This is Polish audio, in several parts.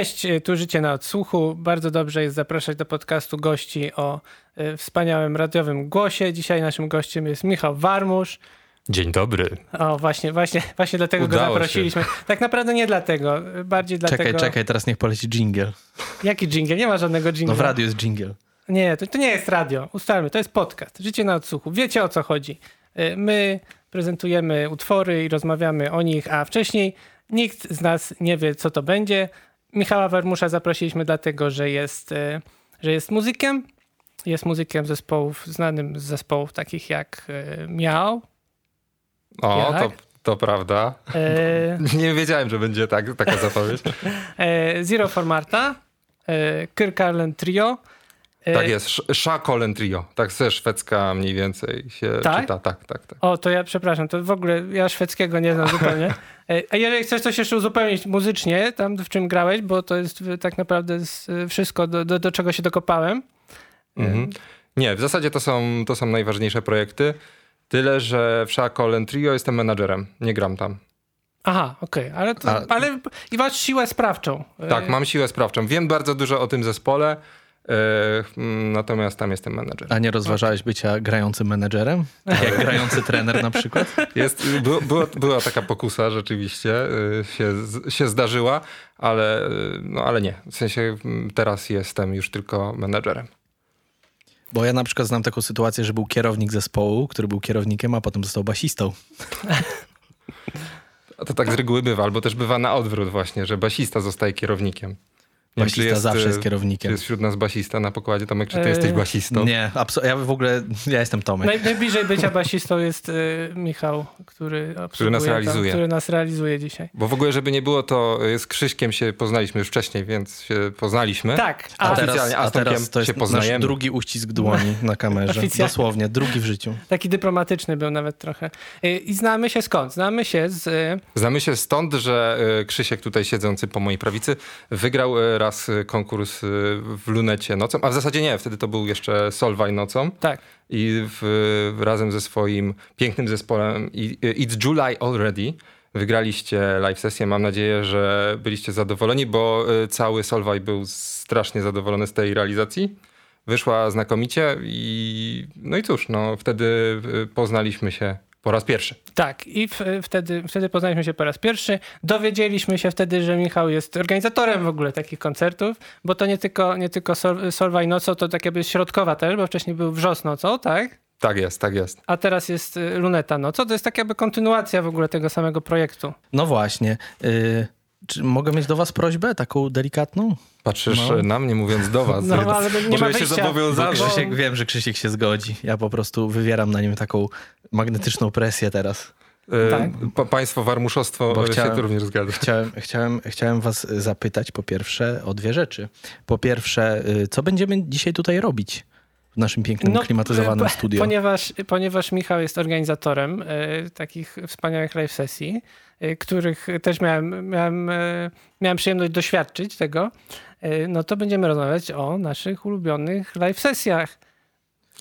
Cześć, tu Życie na odsłuchu. Bardzo dobrze jest zapraszać do podcastu gości o y, wspaniałym radiowym głosie. Dzisiaj naszym gościem jest Michał Warmusz. Dzień dobry. O, właśnie, właśnie, właśnie dlatego Udało go zaprosiliśmy. się. Tak naprawdę nie dlatego, bardziej Czekaj, dlatego... czekaj, teraz niech poleci jingle. Jaki dżingiel? Nie ma żadnego dżingla. No w radiu jest jingle. Nie, to, to nie jest radio. Ustalmy, to jest podcast. Życie na odsłuchu. Wiecie o co chodzi. Y, My prezentujemy utwory i rozmawiamy o nich, a wcześniej nikt z nas nie wie, co to będzie. Michała Warmusza zaprosiliśmy dlatego, że jest, y, że jest muzykiem. Jest muzykiem zespołów, znanym z zespołów takich jak y, Miał. O, Jak? to, to prawda. y, Nie wiedziałem, że będzie tak, taka zapowiedź. y, Zero for Marta, y, Kirk Allen Trio. Y, Tak jest, Sz- Szakolen Trio. Tak ze szwedzka mniej więcej się Tak? czyta. Tak, tak, tak. O, to ja przepraszam, to w ogóle ja szwedzkiego nie znam zupełnie. E, A jeżeli chcesz coś jeszcze uzupełnić muzycznie, tam w czym grałeś, bo to jest e, tak naprawdę e, wszystko, do, do, do czego się dokopałem. Mhm. Nie, w zasadzie to są, to są najważniejsze projekty. Tyle, że w Szakolen Trio jestem menadżerem. Nie gram tam. Aha, okej, ale, to, A- ale i masz siłę sprawczą. E, Tak, mam siłę sprawczą. Wiem bardzo dużo o tym zespole, e, natomiast tam jestem menadżerem. A nie rozważałeś bycia grającym menedżerem? Jak grający trener na przykład? Jest, było, było, była taka pokusa rzeczywiście, y, się, się zdarzyła, ale, y, no, ale nie. W sensie teraz jestem już tylko menedżerem. Bo ja na przykład znam taką sytuację, że był kierownik zespołu, który był kierownikiem, a potem został basistą. A to tak z reguły bywa, albo też bywa na odwrót właśnie, że basista zostaje kierownikiem. Wiem, czy Basista zawsze y, jest Czy kierownikiem. jest wśród nas basista na pokładzie? Tomek, czy ty Eee, jesteś basistą? Nie, ja w ogóle, ja jestem Tomek. Naj, najbliżej bycia basistą jest e, Michał, który, obsługuje nas tam, realizuje. który nas realizuje dzisiaj. Bo w ogóle, żeby nie było, to y, z Krzyśkiem się poznaliśmy już wcześniej, więc się poznaliśmy. Tak, A a, teraz, oficjalnie, a teraz to się jest nasz poznajemy. drugi uścisk dłoni na kamerze. Oficjalnie. Dosłownie, drugi w życiu. taki dyplomatyczny był nawet trochę. E, I znamy się skąd? Znamy się z... Znamy się stąd, że y, Krzysiek tutaj siedzący po mojej prawicy wygrał y, raz y, konkurs y, w lunecie nocą, a w zasadzie nie, wtedy to był jeszcze Solwaj nocą Tak, i w, razem ze swoim pięknym zespołem I- It's July Already wygraliście live sesję. Mam nadzieję, że byliście zadowoleni, bo y, cały Solwaj był strasznie zadowolony z tej realizacji. Wyszła znakomicie i no i cóż, no wtedy y, poznaliśmy się po raz pierwszy. Tak, i w, wtedy, wtedy poznaliśmy się po raz pierwszy. Dowiedzieliśmy się wtedy, że Michał jest organizatorem w ogóle takich koncertów, bo to nie tylko, nie tylko Sol, Solwaj nocą, to tak jakby środkowa też, bo wcześniej był Wrzos nocą, tak? Tak jest, tak jest. A teraz jest y, Luneta nocą. To jest tak jakby kontynuacja w ogóle tego samego projektu. No właśnie. Y, czy mogę mieć do was prośbę, taką delikatną? Patrzysz No. na mnie mówiąc do was. No, ale nie ma Czuję się. Bo. Bo- Krzysiek, wiem, że Krzysiek się zgodzi. Ja po prostu wywieram na nim taką magnetyczną presję teraz. E, Tak. pa, państwo warmuszostwo Bo się chciałem- tu również zgadza. Chciałem, chciałem, chciałem was zapytać po pierwsze o dwie rzeczy. Po pierwsze, y, co będziemy dzisiaj tutaj robić w naszym pięknym, klimatyzowanym y, studio? Ponieważ, ponieważ Michał jest organizatorem y, takich wspaniałych live sesji, y, których też miałem, miałem, y, miałem przyjemność doświadczyć tego, y, no to będziemy rozmawiać o naszych ulubionych live sesjach.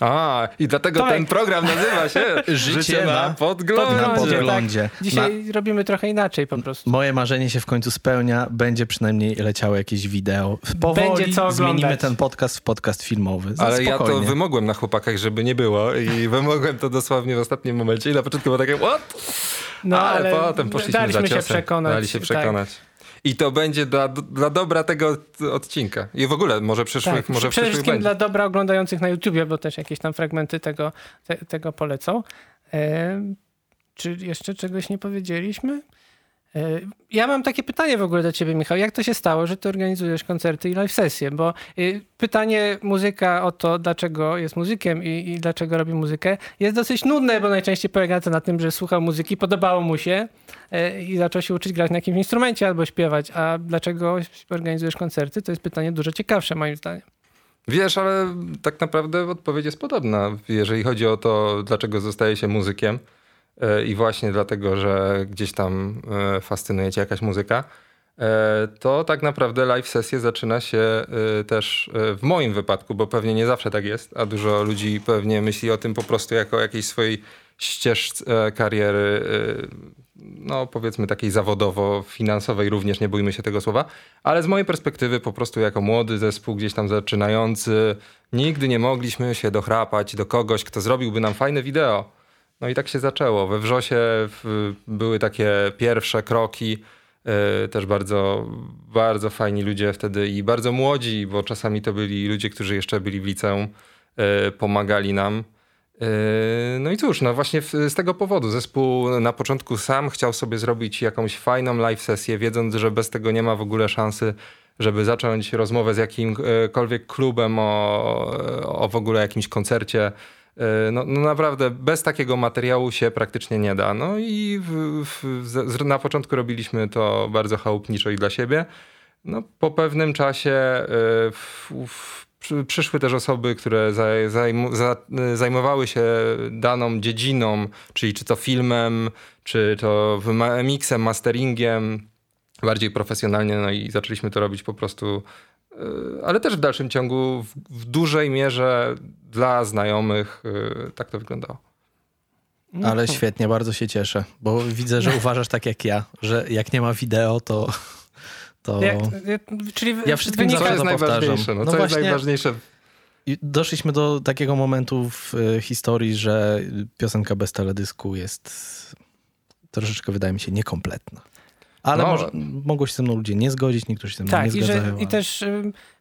A, i dlatego Tomek. ten program nazywa się Życie na, na podglądzie. na podglądzie. Tak. Dzisiaj robimy trochę inaczej po prostu. Moje marzenie się w końcu spełnia. Będzie przynajmniej leciało jakieś wideo. Powoli Będzie co zmienimy ten podcast w podcast filmowy. Za Ale ja to spokojnie. wymogłem na chłopakach, żeby nie było i wymogłem to dosłownie w ostatnim momencie i na początku było takie what? No, ale, ale potem poszliśmy daliśmy za się przekonać, Dali się tak. I to będzie dla, dla dobra tego odcinka. I w ogóle może przyszłych, Tak, może przede wszystkim będzie. dla dobra oglądających na YouTubie, bo też jakieś tam fragmenty tego, te, tego polecą. E, czy jeszcze czegoś nie powiedzieliśmy? E, ja mam takie pytanie w ogóle do ciebie, Michał. Jak to się stało, że ty organizujesz koncerty i live sesje? Bo y, pytanie muzyka o to, dlaczego jest muzykiem i, i dlaczego robi muzykę, jest dosyć nudne, bo najczęściej polega to na tym, że słuchał muzyki, podobało mu się e, i zaczął się uczyć grać na jakimś instrumencie albo śpiewać. A dlaczego organizujesz koncerty? To jest pytanie dużo ciekawsze moim zdaniem. Wiesz, ale tak naprawdę odpowiedź jest podobna, jeżeli chodzi o to, dlaczego zostaje się muzykiem. E, I właśnie dlatego, że gdzieś tam e, fascynuje cię jakaś muzyka, e, to tak naprawdę live sesję zaczyna się też w moim wypadku, bo pewnie nie zawsze tak jest, a dużo ludzi pewnie myśli o tym po prostu jako o jakiejś swojej ścieżce kariery, no powiedzmy takiej zawodowo-finansowej, również nie bójmy się tego słowa, ale z mojej perspektywy po prostu jako młody zespół gdzieś tam zaczynający, nigdy nie mogliśmy się dochrapać do kogoś, kto zrobiłby nam fajne wideo. No i tak się zaczęło. We Wrzosie były takie pierwsze kroki, e, też bardzo, bardzo fajni ludzie wtedy i bardzo młodzi, bo czasami to byli ludzie, którzy jeszcze byli w liceum, e, pomagali nam. E, no i cóż, no właśnie z tego powodu zespół na początku sam chciał sobie zrobić jakąś fajną live sesję, wiedząc, że bez tego nie ma w ogóle szansy, żeby zacząć rozmowę z jakimkolwiek klubem o, o w ogóle jakimś koncercie no, no, naprawdę bez takiego materiału się praktycznie nie da. No i w, w, na początku robiliśmy to bardzo chałupniczo i dla siebie. No, po pewnym czasie e, w, przyszły też osoby, które zajm, zajmowały się daną dziedziną, czyli czy to filmem, czy to mixem, masteringiem, bardziej profesjonalnie, no i zaczęliśmy to robić po prostu ale też w dalszym ciągu w, w dużej mierze dla znajomych y, tak to wyglądało. Ale świetnie, bardzo się cieszę, bo widzę, że uważasz tak jak ja, że jak nie ma wideo, to. to... Jak, czyli ja wszystkim wynika... co jest najważniejsze. No, no co właśnie, jest najważniejsze? Doszliśmy do takiego momentu w y, historii, że piosenka bez teledysku jest troszeczkę, wydaje mi się, niekompletna. Ale no. może, mogą się ze mną ludzie nie zgodzić, niektórzy się ze mną tak, nie zgadzają. Tak, i też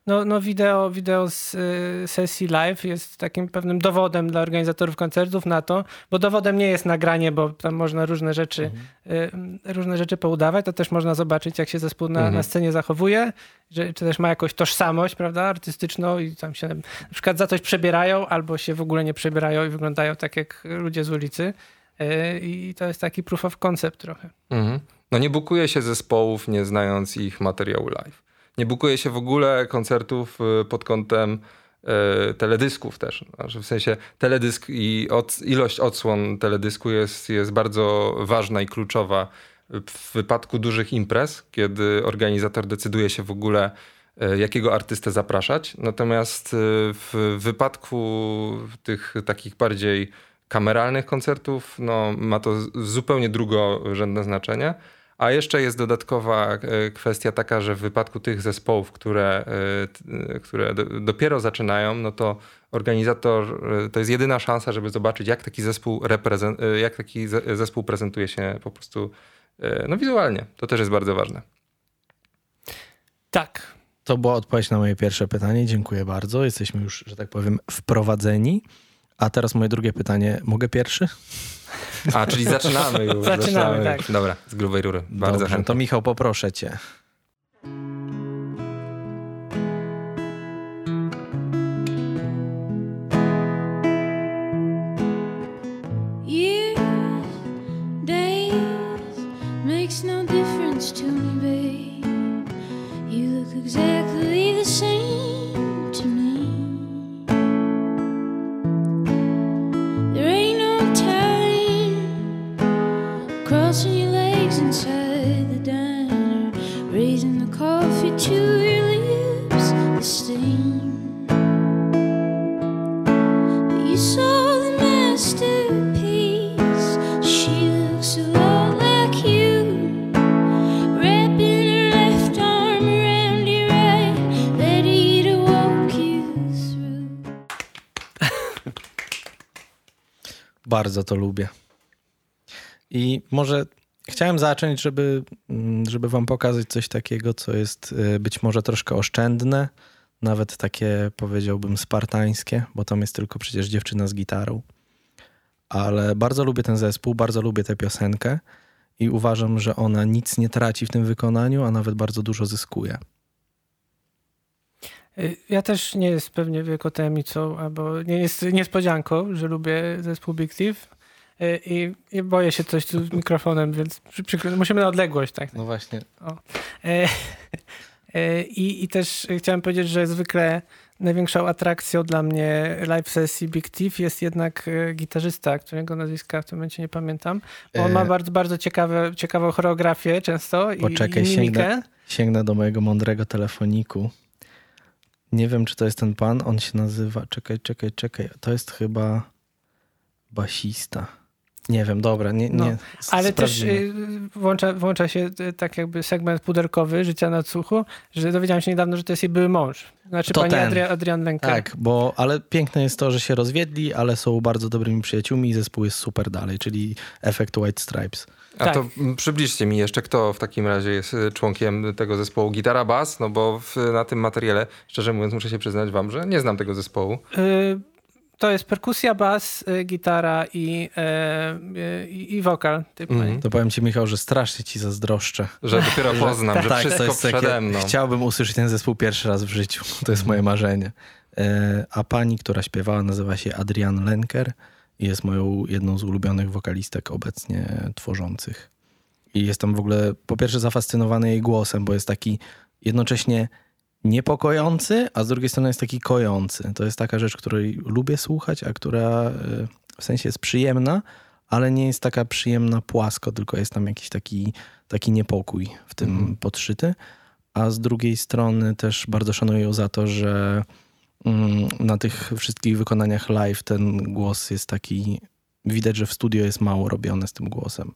no, no wideo, wideo z y, sesji live jest takim pewnym dowodem dla organizatorów koncertów na to, bo dowodem nie jest nagranie, bo tam można różne rzeczy, mhm. y, różne rzeczy poudawać, to też można zobaczyć, jak się zespół na, mhm. na scenie zachowuje, że, czy też ma jakąś tożsamość, prawda, artystyczną i tam się na przykład za coś przebierają, albo się w ogóle nie przebierają i wyglądają tak jak ludzie z ulicy. Y, I to jest taki proof of concept trochę. Mhm. No nie bukuje się zespołów, nie znając ich materiału live. Nie bukuje się w ogóle koncertów y, pod kątem y, teledysków też. Znaczy w sensie teledysk i od, ilość odsłon teledysku jest, jest bardzo ważna i kluczowa w wypadku dużych imprez, kiedy organizator decyduje się w ogóle y, jakiego artystę zapraszać. Natomiast w wypadku tych takich bardziej kameralnych koncertów no, ma to zupełnie drugorzędne znaczenie. A jeszcze jest dodatkowa e, kwestia taka, że w wypadku tych zespołów, które, e, które dopiero zaczynają, no to organizator e, to jest jedyna szansa, żeby zobaczyć, jak taki zespół, jak taki zespół prezentuje się po prostu no, wizualnie. To też jest bardzo ważne. Tak. To była odpowiedź na moje pierwsze pytanie. Dziękuję bardzo. Jesteśmy już, że tak powiem, wprowadzeni. A teraz moje drugie pytanie. Mogę pierwszy? A, czyli zaczynamy już. zaczynamy, zaczynamy. tak. Dobra, z grubej rury. Bardzo Dobrze, chętnie. To Michał, poproszę cię. Bardzo to lubię. I może chciałem zacząć, żeby, mm, żeby wam pokazać coś takiego, co jest y, być może troszkę oszczędne, nawet takie powiedziałbym spartańskie, bo tam jest tylko przecież dziewczyna z gitarą. Ale bardzo lubię ten zespół, bardzo lubię tę piosenkę i uważam, że ona nic nie traci w tym wykonaniu, a nawet bardzo dużo zyskuje. Y, ja też nie jest pewnie wielką tajemnicą, albo nie jest niespodzianką, że lubię zespół Big Thief. Y, I, I, boję się coś tu z mikrofonem, więc przy, przy, musimy na odległość, tak? No właśnie. E, e, I, I też chciałem powiedzieć, że zwykle największą atrakcją dla mnie live sesji Big Thief jest jednak e, gitarzysta, którego nazwiska w tym momencie nie pamiętam. Bo on ma bardzo, bardzo ciekawe, ciekawą choreografię często Poczekaj, i, i sięgnę, sięgnę do mojego mądrego telefoniku. Nie wiem, czy to jest ten pan. On się nazywa. Czekaj, czekaj, czekaj. To jest chyba basista. Nie wiem, dobra, nie, No, nie Ale też y, włącza, włącza się y, tak jakby segment puderkowy życia na cuchu, że dowiedziałem się niedawno, że to jest jej były mąż. Znaczy To pani. Adria, Adrian Lenker. Tak, bo ale piękne jest to, że się rozwiedli, ale są bardzo dobrymi przyjaciółmi i zespół jest super dalej, czyli efekt White Stripes. A Tak. to mm, przybliżcie mi jeszcze, kto w takim razie jest y, członkiem tego zespołu Gitara Bass, no bo w, na tym materiale, szczerze mówiąc, muszę się przyznać wam, że nie znam tego zespołu. Y, to jest perkusja, bas, y, gitara i, e, y, i, i wokal. Mhm. To powiem ci, Michał, że strasznie ci zazdroszczę. Że dopiero poznam, że tak, wszystko to jest przede takie, mną. Chciałbym usłyszeć ten zespół pierwszy raz w życiu. To jest moje marzenie. E, A pani, która śpiewała, nazywa się Adrian Lenker i jest moją jedną z ulubionych wokalistek obecnie tworzących. I jestem w ogóle po pierwsze zafascynowany jej głosem, bo jest taki jednocześnie niepokojący, a z drugiej strony jest taki kojący. To jest taka rzecz, której lubię słuchać, a która e, w sensie jest przyjemna, ale nie jest taka przyjemna płasko, tylko jest tam jakiś taki, taki niepokój w tym Mhm. podszyty. A z drugiej strony też bardzo szanuję ją za to, że mm, na tych wszystkich wykonaniach live ten głos jest taki. Widać, że w studio jest mało robione z tym głosem.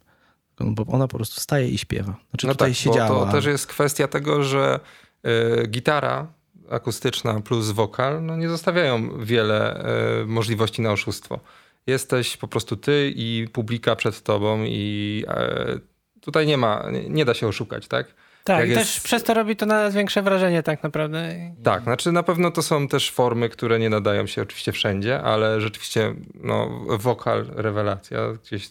Bo ona po prostu staje i śpiewa. Znaczy No tutaj tak, siedziała. bo to też jest kwestia tego, że y, gitara akustyczna plus wokal no nie zostawiają wiele y, możliwości na oszustwo. Jesteś po prostu ty i publika przed tobą i y, tutaj nie ma, nie, nie da się oszukać, tak? Tak, Jak i jest- też przez to robi to na nas większe wrażenie tak naprawdę. Tak, znaczy na pewno to są też formy, które nie nadają się oczywiście wszędzie, ale rzeczywiście no, wokal, rewelacja. Gdzieś,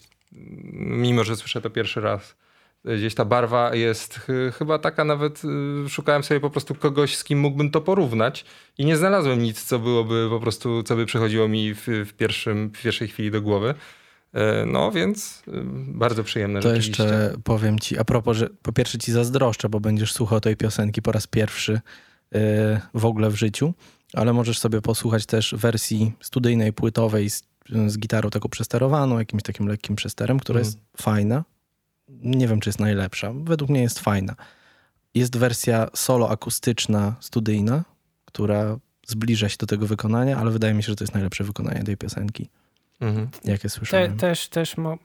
mimo że słyszę to pierwszy raz, gdzieś ta barwa jest ch- chyba taka nawet, y, szukałem sobie po prostu kogoś, z kim mógłbym to porównać i nie znalazłem nic, co byłoby po prostu, co by przychodziło mi w, w, pierwszym, w pierwszej chwili do głowy. E, No więc y, bardzo przyjemne To jeszcze powiem ci, a propos, że po pierwsze ci zazdroszczę, bo będziesz słuchał tej piosenki po raz pierwszy yy, w ogóle w życiu, ale możesz sobie posłuchać też wersji studyjnej, płytowej z, z gitarą taką przesterowaną, jakimś takim lekkim przesterem, która Mhm. jest fajna. Nie wiem, czy jest najlepsza. Według mnie jest fajna. Jest wersja solo akustyczna, studyjna, która zbliża się do tego wykonania, ale wydaje mi się, że to jest najlepsze wykonanie tej piosenki, Mhm. jakie Te, słyszałem. też, też mo...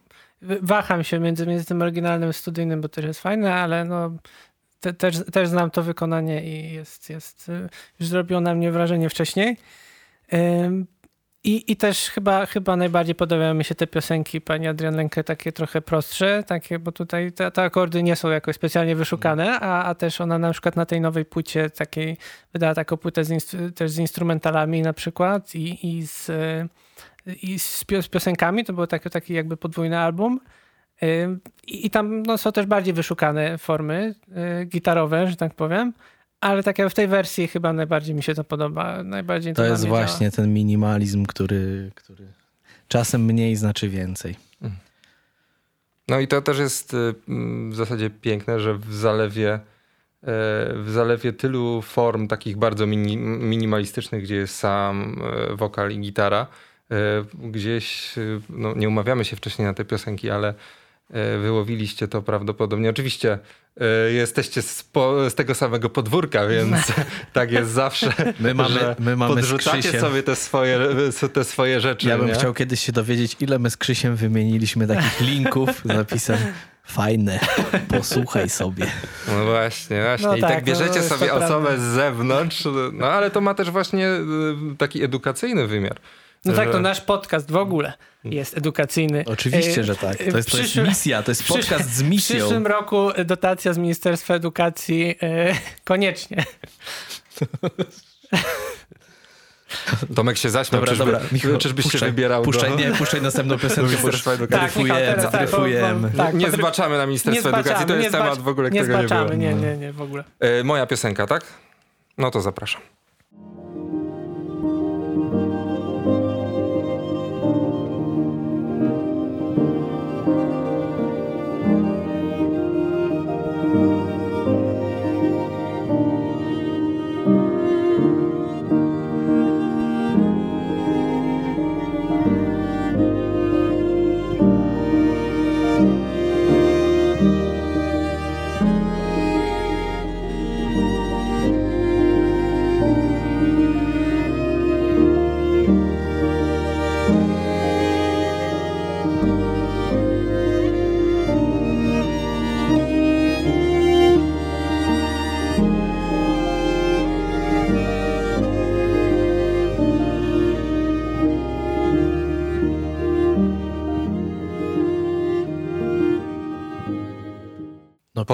waham się między, między tym oryginalnym studyjnym, bo też jest fajne, ale no, te, też, też znam to wykonanie i jest, jest y, już zrobiło na mnie wrażenie wcześniej. Ym, I, I też chyba, chyba najbardziej podobają mi się te piosenki pani Adrian Lenke, takie trochę prostsze, takie, bo tutaj te, te akordy nie są jakoś specjalnie wyszukane, a, a też ona na przykład na tej nowej płycie takiej, wydała taką płytę z też z instrumentalami na przykład i, i z i z, pio- z piosenkami, to był taki, taki jakby podwójny album. I, I tam no, są też bardziej wyszukane formy y, gitarowe, że tak powiem. Ale tak jak w tej wersji chyba najbardziej mi się to podoba. Najbardziej To na jest mnie działa. właśnie ten minimalizm, który, który czasem mniej znaczy więcej. No i to też jest y, mm, w zasadzie piękne, że w zalewie, e, w zalewie tylu form takich bardzo mini, minimalistycznych, gdzie jest sam wokal i gitara, gdzieś, y, no nie umawiamy się wcześniej na te piosenki, ale e, wyłowiliście to prawdopodobnie. Oczywiście e, jesteście z, po, z tego samego podwórka, więc tak jest zawsze, My mamy- że my mamy podrzucacie sobie te swoje, te swoje rzeczy. Ja bym nie? chciał kiedyś się dowiedzieć, ile my z Krzysiem wymieniliśmy takich linków z napisem fajne, posłuchaj sobie. No właśnie, właśnie. No I tak, tak bierzecie no, jest to sobie osobę prawda. z zewnątrz, no ale to ma też właśnie taki edukacyjny wymiar. No tak, to nasz podcast w ogóle jest edukacyjny. Oczywiście, E, że tak. To e, jest, to jest misja, to jest podcast z W misją. przyszłym roku dotacja z Ministerstwa Edukacji e, koniecznie. Tomek się zaśmiał, Dobra, czyżby, dobra, Michał, czyżbyś się puszczaj, wybierał Puszczaj, do... nie, puszczaj następną piosenkę, Ministerstwa Edukacji. Tak, Michał, dryfujemy, teraz tak, bo- tak, nie zbaczamy na Ministerstwo nie Edukacji, to jest nie temat w ogóle, Nie którego nie było. zbaczamy, nie, nie, nie, w ogóle. E, Moja piosenka, tak? No to zapraszam.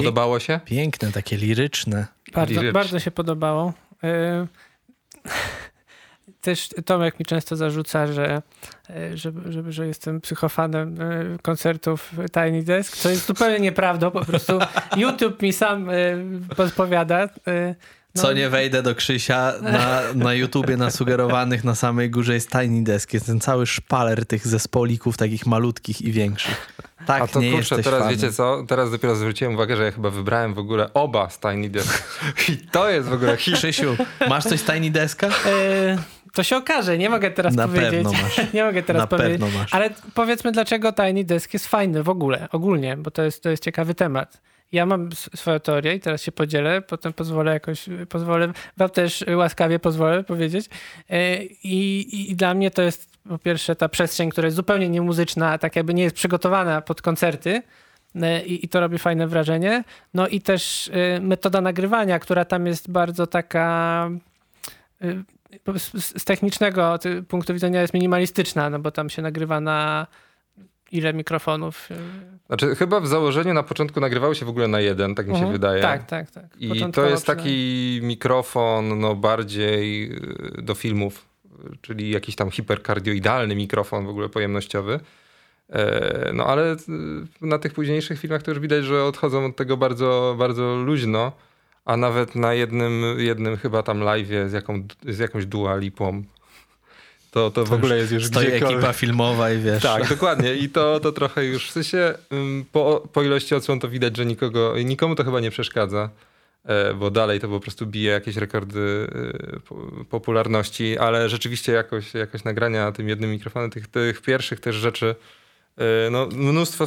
Podobało się? Piękne, takie liryczne. Bardzo, Liryczne. bardzo się podobało. Y, Też Tomek mi często zarzuca, że, y, że, że, że jestem psychofanem y, koncertów Tiny Desk, co jest zupełnie nieprawdą. Po prostu YouTube mi sam podpowiada. no, Co nie wejdę do Krzysia, na, na YouTubie nasugerowanych na samej górze jest Tiny Desk. Jest ten cały szpaler tych zespolików takich malutkich i większych. Tak, A to nie kurczę, teraz fanem. wiecie co? Teraz dopiero zwróciłem uwagę, że ja chyba wybrałem w ogóle oba z Tiny Desk. I to jest w ogóle hit. Krzysiu, masz coś z Tiny Deska? y, To się okaże, nie mogę teraz Na powiedzieć. pewno masz. Nie mogę teraz Na powiedzieć. pewno masz. Ale powiedzmy, dlaczego Tiny Desk jest fajny w ogóle, ogólnie, bo to jest, to jest ciekawy temat. Ja mam swoją teorię i teraz się podzielę, potem pozwolę jakoś, pozwolę, wam też łaskawie pozwolę powiedzieć. E, I, i, I dla mnie to jest po pierwsze ta przestrzeń, która jest zupełnie niemuzyczna, tak jakby nie jest przygotowana pod koncerty. E, I, I to robi fajne wrażenie. No i też e, metoda nagrywania, która tam jest bardzo taka e, z, technicznego punktu widzenia jest minimalistyczna, no bo tam się nagrywa na ile mikrofonów. Znaczy, chyba w założeniu na początku nagrywało się w ogóle na jeden, tak mi się Mhm. wydaje. Tak, tak, tak. I to jest taki mikrofon no, bardziej do filmów, czyli jakiś tam hiperkardioidalny mikrofon w ogóle pojemnościowy. E, No ale y, na tych późniejszych filmach to już widać, że odchodzą od tego bardzo, bardzo luźno, a nawet na jednym, jednym chyba tam live'ie z, jaką, z jakąś Dua Lipą, to, to, w ogóle jest już Stoi gdziekolwiek. ekipa filmowa i wiesz. Tak, dokładnie. I to, to trochę już w sensie po, po ilości odsłon to widać, że nikogo, nikomu to chyba nie przeszkadza, e, bo dalej to po prostu bije jakieś rekordy e, po- popularności, ale rzeczywiście jakoś, jakoś nagrania tym jednym mikrofonem, tych, tych pierwszych też rzeczy, e, no mnóstwo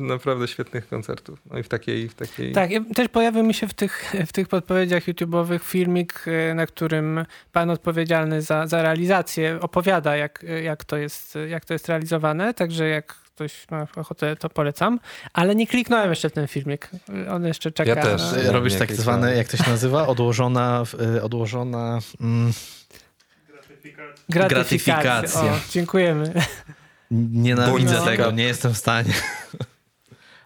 naprawdę świetnych koncertów. No i w takiej, w takiej... Tak, też pojawił mi się w tych, w tych podpowiedziach YouTube'owych filmik, e, na którym pan odpowiedzialny za, za realizację opowiada, jak, jak, to jest, jak to jest realizowane, także jak ktoś ma ochotę, to polecam. Ale nie kliknąłem jeszcze w ten filmik. On jeszcze czeka. Ja też. na- Robisz Nie, tak zwane, tam- jak to się nazywa? Odłożona, y, odłożona mm, gratyfikacja. O, dziękujemy. nienawidzę tego, nie jestem w stanie.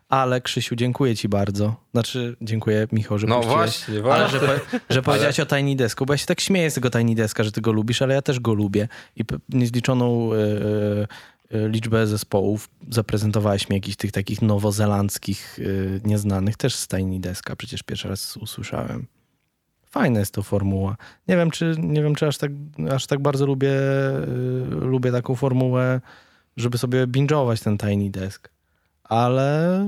Ale Krzysiu, dziękuję ci bardzo. Znaczy, dziękuję Michał, że No puściłeś. właśnie, Ale właśnie. że, po, że powiedziałeś o Tiny Desku, bo ja się tak śmieję z tego Tiny Deska, że ty go lubisz, ale ja też go lubię. I niezliczoną e, e, liczbę zespołów zaprezentowałeś mi jakichś tych takich nowozelandzkich, e, nieznanych, też z Tiny Deska, przecież pierwszy raz usłyszałem. Fajna jest to formuła. Nie wiem, czy, nie wiem, czy aż, tak, aż tak bardzo lubię, e, lubię taką formułę, żeby sobie binge'ować ten Tiny Desk. Ale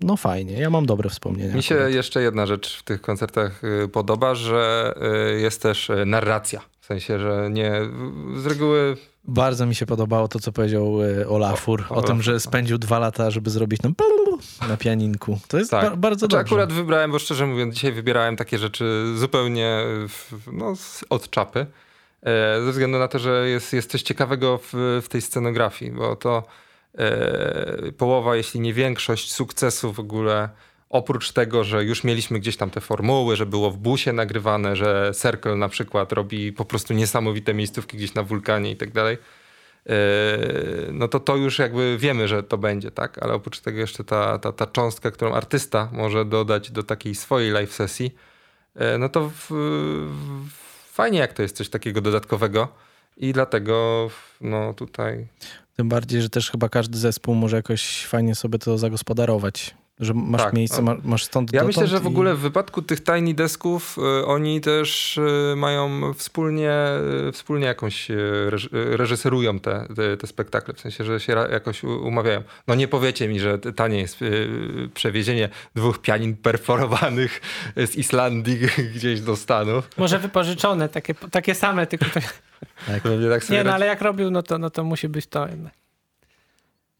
no fajnie, ja mam dobre wspomnienia. Mi się akurat. jeszcze jedna rzecz w tych koncertach y, podoba, że y, jest też y, narracja. W sensie, że nie z reguły Bardzo mi się podobało to, co powiedział e, Olafur o, O- tym, Olafur, że spędził dwa lata, żeby zrobić no, na pianinku. To jest Tak. ba- bardzo Znaczy, dobrze. akurat wybrałem, bo szczerze mówiąc, dzisiaj wybierałem takie rzeczy zupełnie no, od czapy. E, ze względu na to, że jest, jest coś ciekawego w, w tej scenografii, bo to e, połowa, jeśli nie większość sukcesu w ogóle, oprócz tego, że już mieliśmy gdzieś tam te formuły, że było w busie nagrywane, że Circle na przykład robi po prostu niesamowite miejscówki gdzieś na wulkanie i tak dalej. e, No to to już jakby wiemy, że to będzie, tak? Ale oprócz tego jeszcze ta, ta, ta cząstka, którą artysta może dodać do takiej swojej live sesji, e, no to w, w, fajnie jak to jest coś takiego dodatkowego i dlatego no tutaj Tym bardziej, że też chyba każdy zespół może jakoś fajnie sobie to zagospodarować. Że masz Tak, miejsce, ma, masz stąd Ja myślę, że w i- ogóle w wypadku tych tiny desków y, oni też y, mają wspólnie, y, wspólnie jakąś y, reż- y, reżyserują te, te, te spektakle, w sensie, że się ra- jakoś umawiają. No nie powiecie mi, że tanie jest y, przewiezienie dwóch pianin perforowanych z Islandii gdzieś do Stanów. Może wypożyczone, takie, takie same, tylko tak sobie nie, no ale jak robił, no to, no to musi być to jednak.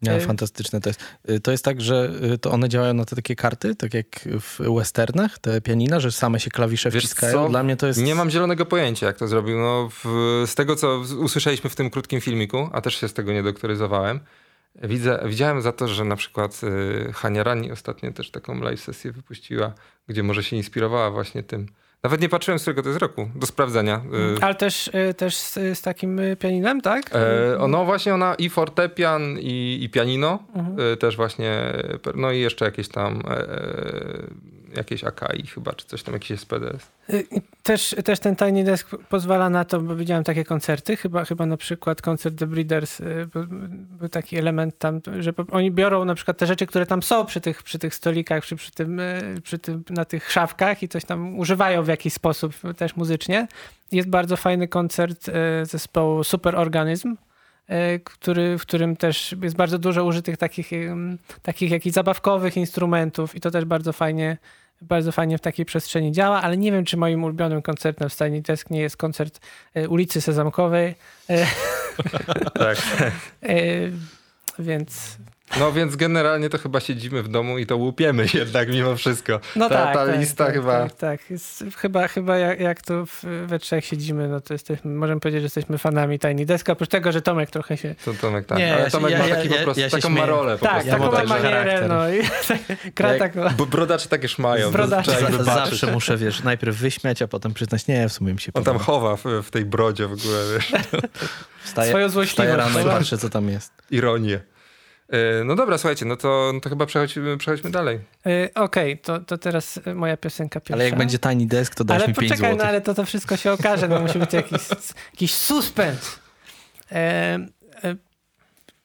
Nie, Y- fantastyczne to jest. Y, To jest tak, że y, to one działają na te takie karty, tak jak w westernach, te pianina, że same się klawisze Wiesz wciskają. co? Dla mnie to jest... Nie mam zielonego pojęcia, jak to zrobił. No, w, z tego, co usłyszeliśmy w tym krótkim filmiku, a też się z tego nie doktoryzowałem, widzę, widziałem za to, że na przykład y, Hania Rani ostatnio też taką live sesję wypuściła, gdzie może się inspirowała właśnie tym. Nawet nie patrzyłem, z którego to jest roku, do sprawdzenia. Y, Ale też, y, też z, z takim y, pianinem, tak? E, no właśnie ona i fortepian, i, i pianino, Mhm. e, też właśnie, no i jeszcze jakieś tam, e, jakieś Akai chyba, czy coś tam, jakiś SPDS. Y, Też, też ten Tiny Desk pozwala na to, bo widziałem takie koncerty, chyba, chyba na przykład koncert The Breeders, y, był, taki element tam, że oni biorą na przykład te rzeczy, które tam są przy tych, przy tych stolikach, przy, przy, tym, y, przy tym, na tych szafkach i coś tam używają w jakiś sposób też muzycznie. Jest bardzo fajny koncert zespołu Super Organism, y, który, w którym też jest bardzo dużo użytych takich, takich jakichś zabawkowych instrumentów i to też bardzo fajnie bardzo fajnie w takiej przestrzeni działa, ale nie wiem, czy moim ulubionym koncertem w Tiny Desk nie jest koncert e, ulicy Sezamkowej, e, Tak. e, więc No więc generalnie to chyba siedzimy w domu i to łupiemy jednak mimo wszystko. no ta, tak, ta tak, lista tak, chyba... Tak, tak. Jest, chyba, chyba jak, jak tu w, we trzech siedzimy, no to jesteśmy, możemy powiedzieć, że jesteśmy fanami Tiny Desk, oprócz tego, że Tomek trochę się... To Tomek, tak. Nie, Ale ja Tomek ja- ma ja- taki po ja- prostu, ja taką śmieję. marolę po Tak, prostu. taką ma także manierę, no i gra taką... bo brodacze mają. Brodacze. to trzeba im Z- wybaczyć. Zawsze muszę, wiesz, najpierw wyśmiać, a potem przyznać, nie, w sumie mi się On tam podoba. chowa w, w tej brodzie w ogóle, wiesz, Wstaję, swoją złośliwość. rano i patrzę, co tam jest. ironię. E, No dobra, słuchajcie, no to, no to chyba przechodźmy, przechodźmy dalej. E, Okej, to, to teraz moja piosenka pierwsza. Ale jak będzie Tiny Desk, to dasz Ale mi 5 poczekaj, zł. no ale to, to wszystko się okaże, no musi być jakiś, jakiś suspens. E, e,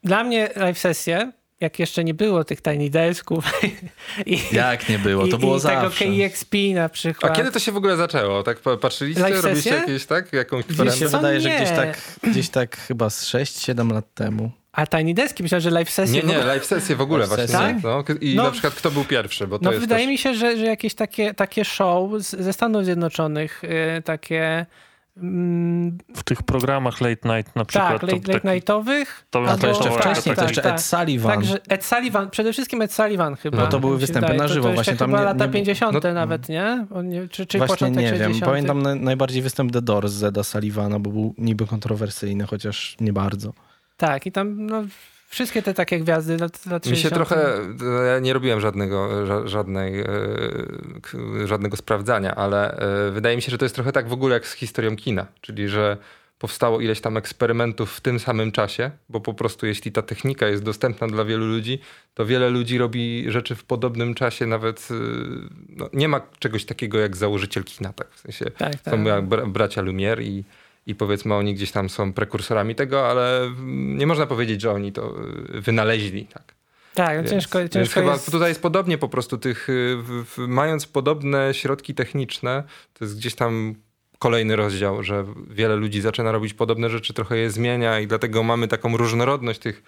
dla mnie live sesje, jak jeszcze nie było tych Tiny Desków i, Jak nie było, to i, było i tego zawsze. KEXP na A przykład. kiedy to się w ogóle zaczęło? Tak pa- patrzyliście, Live robiliście jakieś, tak? Jakąś Mi się wydaje, że Nie. gdzieś tak, gdzieś tak chyba z 6-7 lat temu. A Tiny Deski? Myślałem, że live sesje... Nie, nie, ogóle- live sesje w ogóle Live właśnie. sesje? No, I No, na przykład kto był pierwszy, bo to No jest wydaje też... mi się, że, że jakieś takie, takie show z, ze Stanów Zjednoczonych, y, takie... Mm, W tych programach late night na przykład. tak, to late, late taki- nightowych. to bym A to jeszcze Tak, wcześniej, to tak, jeszcze tak. Ed Sullivan. Także Ed Sullivan, przede wszystkim Ed Sullivan chyba. No to były występy wydaje. na żywo, To, to właśnie tam chyba nie- lata nie- 50 no- nawet, nie? Nie czy, czy Właśnie początek nie 60. wiem. Pamiętam na, najbardziej występ The Doors Zeda Sullivana, bo był niby kontrowersyjny, chociaż nie bardzo. Tak, i tam no, wszystkie te takie gwiazdy lat, lat Mi się 60. trochę, ja nie robiłem żadnego, ża- żadnej, e, żadnego sprawdzania, ale e, wydaje mi się, że to jest trochę tak w ogóle jak z historią kina, czyli że powstało ileś tam eksperymentów w tym samym czasie, bo po prostu jeśli ta technika jest dostępna dla wielu ludzi, to wiele ludzi robi rzeczy w podobnym czasie, nawet e, no, nie ma czegoś takiego jak założyciel kina, tak w sensie Tak, tak. są bracia Lumière i, i powiedzmy oni gdzieś tam są prekursorami tego, ale nie można powiedzieć, że oni to y, wynaleźli. Tak. Tak, no Więc- ciężko, więc ciężko chyba jest... tutaj jest podobnie po prostu tych, y, w, w, mając podobne środki techniczne, to jest gdzieś tam kolejny rozdział, że wiele ludzi zaczyna robić podobne rzeczy, trochę je zmienia i dlatego mamy taką różnorodność tych,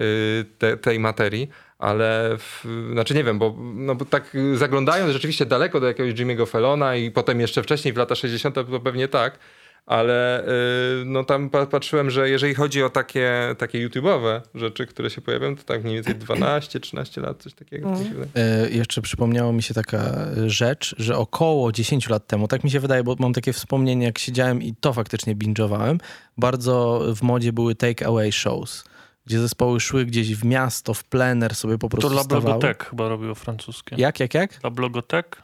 y, te, tej materii, ale w, znaczy nie wiem, bo, no, bo tak zaglądając rzeczywiście daleko do jakiegoś Jimmy'ego Fallona i potem jeszcze wcześniej w lata 60 to pewnie tak, ale y, no tam pa- patrzyłem, że jeżeli chodzi o takie, takie YouTube'owe rzeczy, które się pojawiają, to tak mniej więcej 12-13 lat, coś takiego. E, jeszcze przypomniało mi się taka rzecz, że około 10 lat temu, tak mi się wydaje, bo mam takie wspomnienie, jak siedziałem i to faktycznie binge'owałem, bardzo w modzie były take away shows, gdzie zespoły szły gdzieś w miasto, w plener sobie po To prostu La stawały. Blogotek chyba robiło francuskie. Jak, jak, jak? La Blogotek?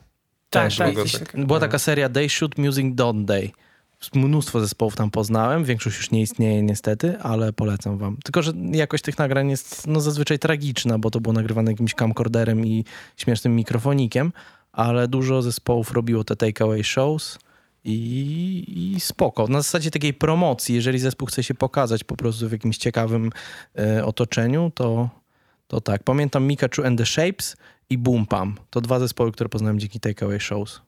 Tak, tak. tak. tak. Była taka seria They Shoot Music Don't They. Mnóstwo zespołów tam poznałem, większość już nie istnieje niestety, ale polecam wam. Tylko, że jakość tych nagrań jest no, zazwyczaj tragiczna, bo to było nagrywane jakimś camcorderem i śmiesznym mikrofonikiem, ale dużo zespołów robiło te takeaway shows i, i spoko. Na zasadzie takiej promocji, jeżeli zespół chce się pokazać po prostu w jakimś ciekawym e, otoczeniu, to, to tak. Pamiętam Mikachu and the Shapes i Boom Pam. To dwa zespoły, które poznałem dzięki takeaway shows.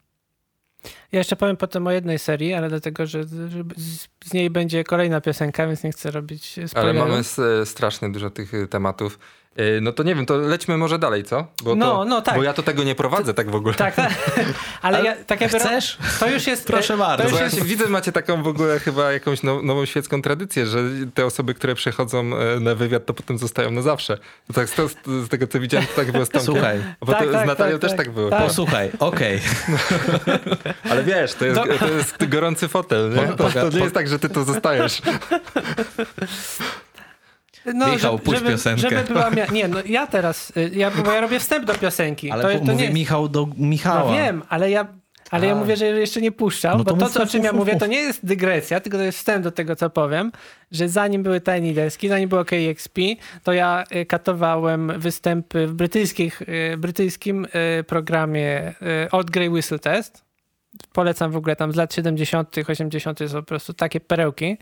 Ja jeszcze powiem potem o jednej serii, ale dlatego, że, że z, niej będzie kolejna piosenka, więc nie chcę robić Ale spoilerów. mamy s- strasznie dużo tych tematów. Y, No to nie wiem, to lećmy może dalej, co? Bo No, to, no tak. Bo ja to tego nie prowadzę tak w ogóle. Tak, tak. Ale, Ale ja, tak jakby... Chcesz? To już jest... Proszę to bardzo. ja jest się widzę, macie taką w ogóle chyba jakąś now, nową świecką tradycję, że te osoby, które przychodzą e, na wywiad, to potem zostają na zawsze. To tak z, z, tego, co widziałem, to tak było z Tomkiem. Słuchaj, Bo Tak, to tak, z Natalią tak, też tak. tak było. Tak. posłuchaj, okej. Ale wiesz, to jest, to jest gorący fotel, nie? To, to nie jest tak, że ty tu zostajesz. No, Michał, puść żeby, piosenkę. Żeby była mia- nie, no ja teraz, y, ja, bo ja robię wstęp do piosenki. Ale to, to mówię nie, Michał do Michała. No wiem, ale ja, Ale ja mówię, że jeszcze nie puszczał, No to bo to, mów, co, o mów, czym ja mów, mówię, mów. to nie jest dygresja, tylko to jest wstęp do tego, co powiem, że zanim były Tiny Deski, zanim było KXP, to ja y, katowałem występy w brytyjskich, y, brytyjskim programie Old Grey Whistle Test. Polecam w ogóle tam z lat 70., 80. są po prostu takie perełki.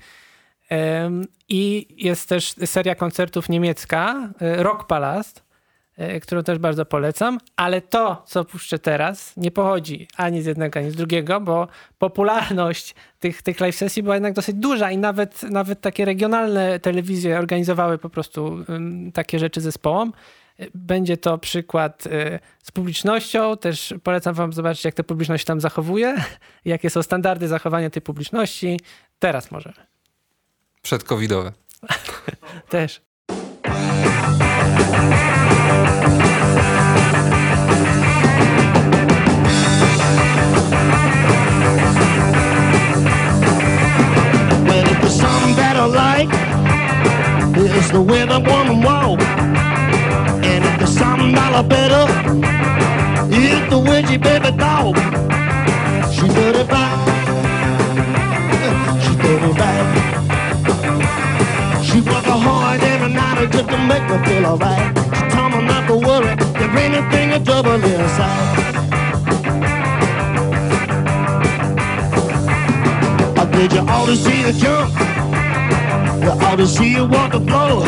I jest też seria koncertów niemiecka, y, Rock Palast, y, którą też bardzo polecam, ale to, co puszczę teraz, nie pochodzi ani z jednego, ani z drugiego, bo popularność tych, tych live sesji była jednak dosyć duża i nawet, nawet takie regionalne telewizje organizowały po prostu takie rzeczy zespołom. Będzie to przykład y, z publicznością. Też polecam wam zobaczyć, jak ta publiczność tam zachowuje, jakie są standardy zachowania tej publiczności. Teraz możemy. Przedcovidowe. Też. is the way I wanna walk. And if there's something better, it's the way she baby dog. She's 35, she's 35 hard every night just to make me feel alright. She told me not to worry, if anything is trouble inside. I did you ought to see the jump. You ought to see her walk the floor.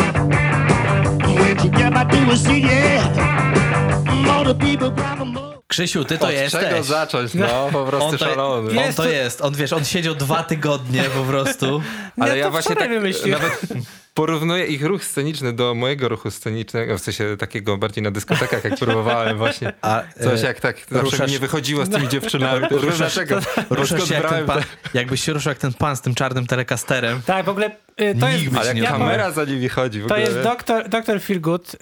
When she get back to a seat, yeah. All the people grab them up. Krzysiu, ty to Od jesteś. czego zacząć? No, po prostu On to, szalony. on Jest to to- jest. On wiesz, on siedział dwa tygodnie po prostu. Ale ja to właśnie tak wymyśliłem. nawet porównuję ich ruch sceniczny do mojego ruchu scenicznego, w sensie takiego bardziej na dyskotekach, jak próbowałem właśnie. A, Coś e, jak tak zawsze ruszasz- mi nie wychodziło z tymi dziewczynami. Ruszasz- dlaczego? Ruszasz jak pan, jakbyś się ruszał jak ten pan z tym czarnym telekasterem. Tak, w ogóle to jest... Nikt Ale nie kamera za nimi chodzi w To ogóle. jest Dr. Dr. Feelgood, y,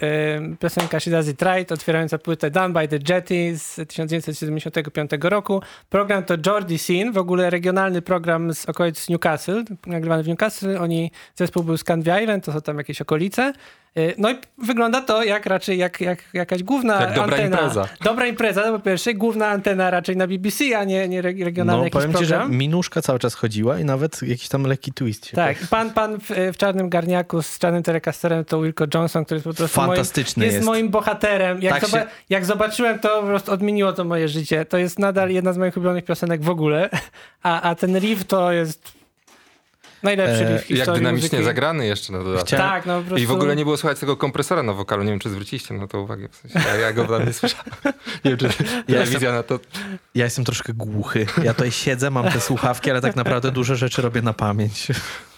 piosenka Does It Right, otwierająca płytę Done by the Jetty z 1975 roku. Program to Jordi Sin, w ogóle regionalny program z okolic Newcastle, nagrywany w Newcastle. Oni, zespół był z Canvey Island, to są tam jakieś okolice. Y, No i wygląda to jak raczej jak, jak jakaś główna Jak dobra antena. impreza. Dobra impreza, to po pierwsze, główna antena raczej na BBC, a nie, nie re- regionalny No, jakiś powiem ci, że program. minuszka cały czas chodziła i nawet jakiś tam lekki twist się Tak, pan, pan w, w czarnym garniaku z czarnym telecasterem to Wilco Johnson, który jest po prostu Fantastyczny moim, jest, jest. moim bohaterem. Jak, Tak zoba- się- jak zobaczyłem to, po prostu odmieniło to moje życie. To jest nadal jedna z moich ulubionych piosenek w ogóle, a, a ten riff to jest najlepszy E, riff w Jak historii dynamicznie muzyki. zagrany jeszcze na dodatek. Chciałem- Tak, no po prostu... I w ogóle nie było słychać tego kompresora na wokalu. Nie wiem, czy zwróciliście na to uwagę. W sensie, ja, ja go tam nie słyszałem. Nie wiem, czy telewizja na to... Ja jestem troszkę głuchy. Ja tutaj siedzę, mam te słuchawki, ale tak naprawdę duże rzeczy robię na pamięć.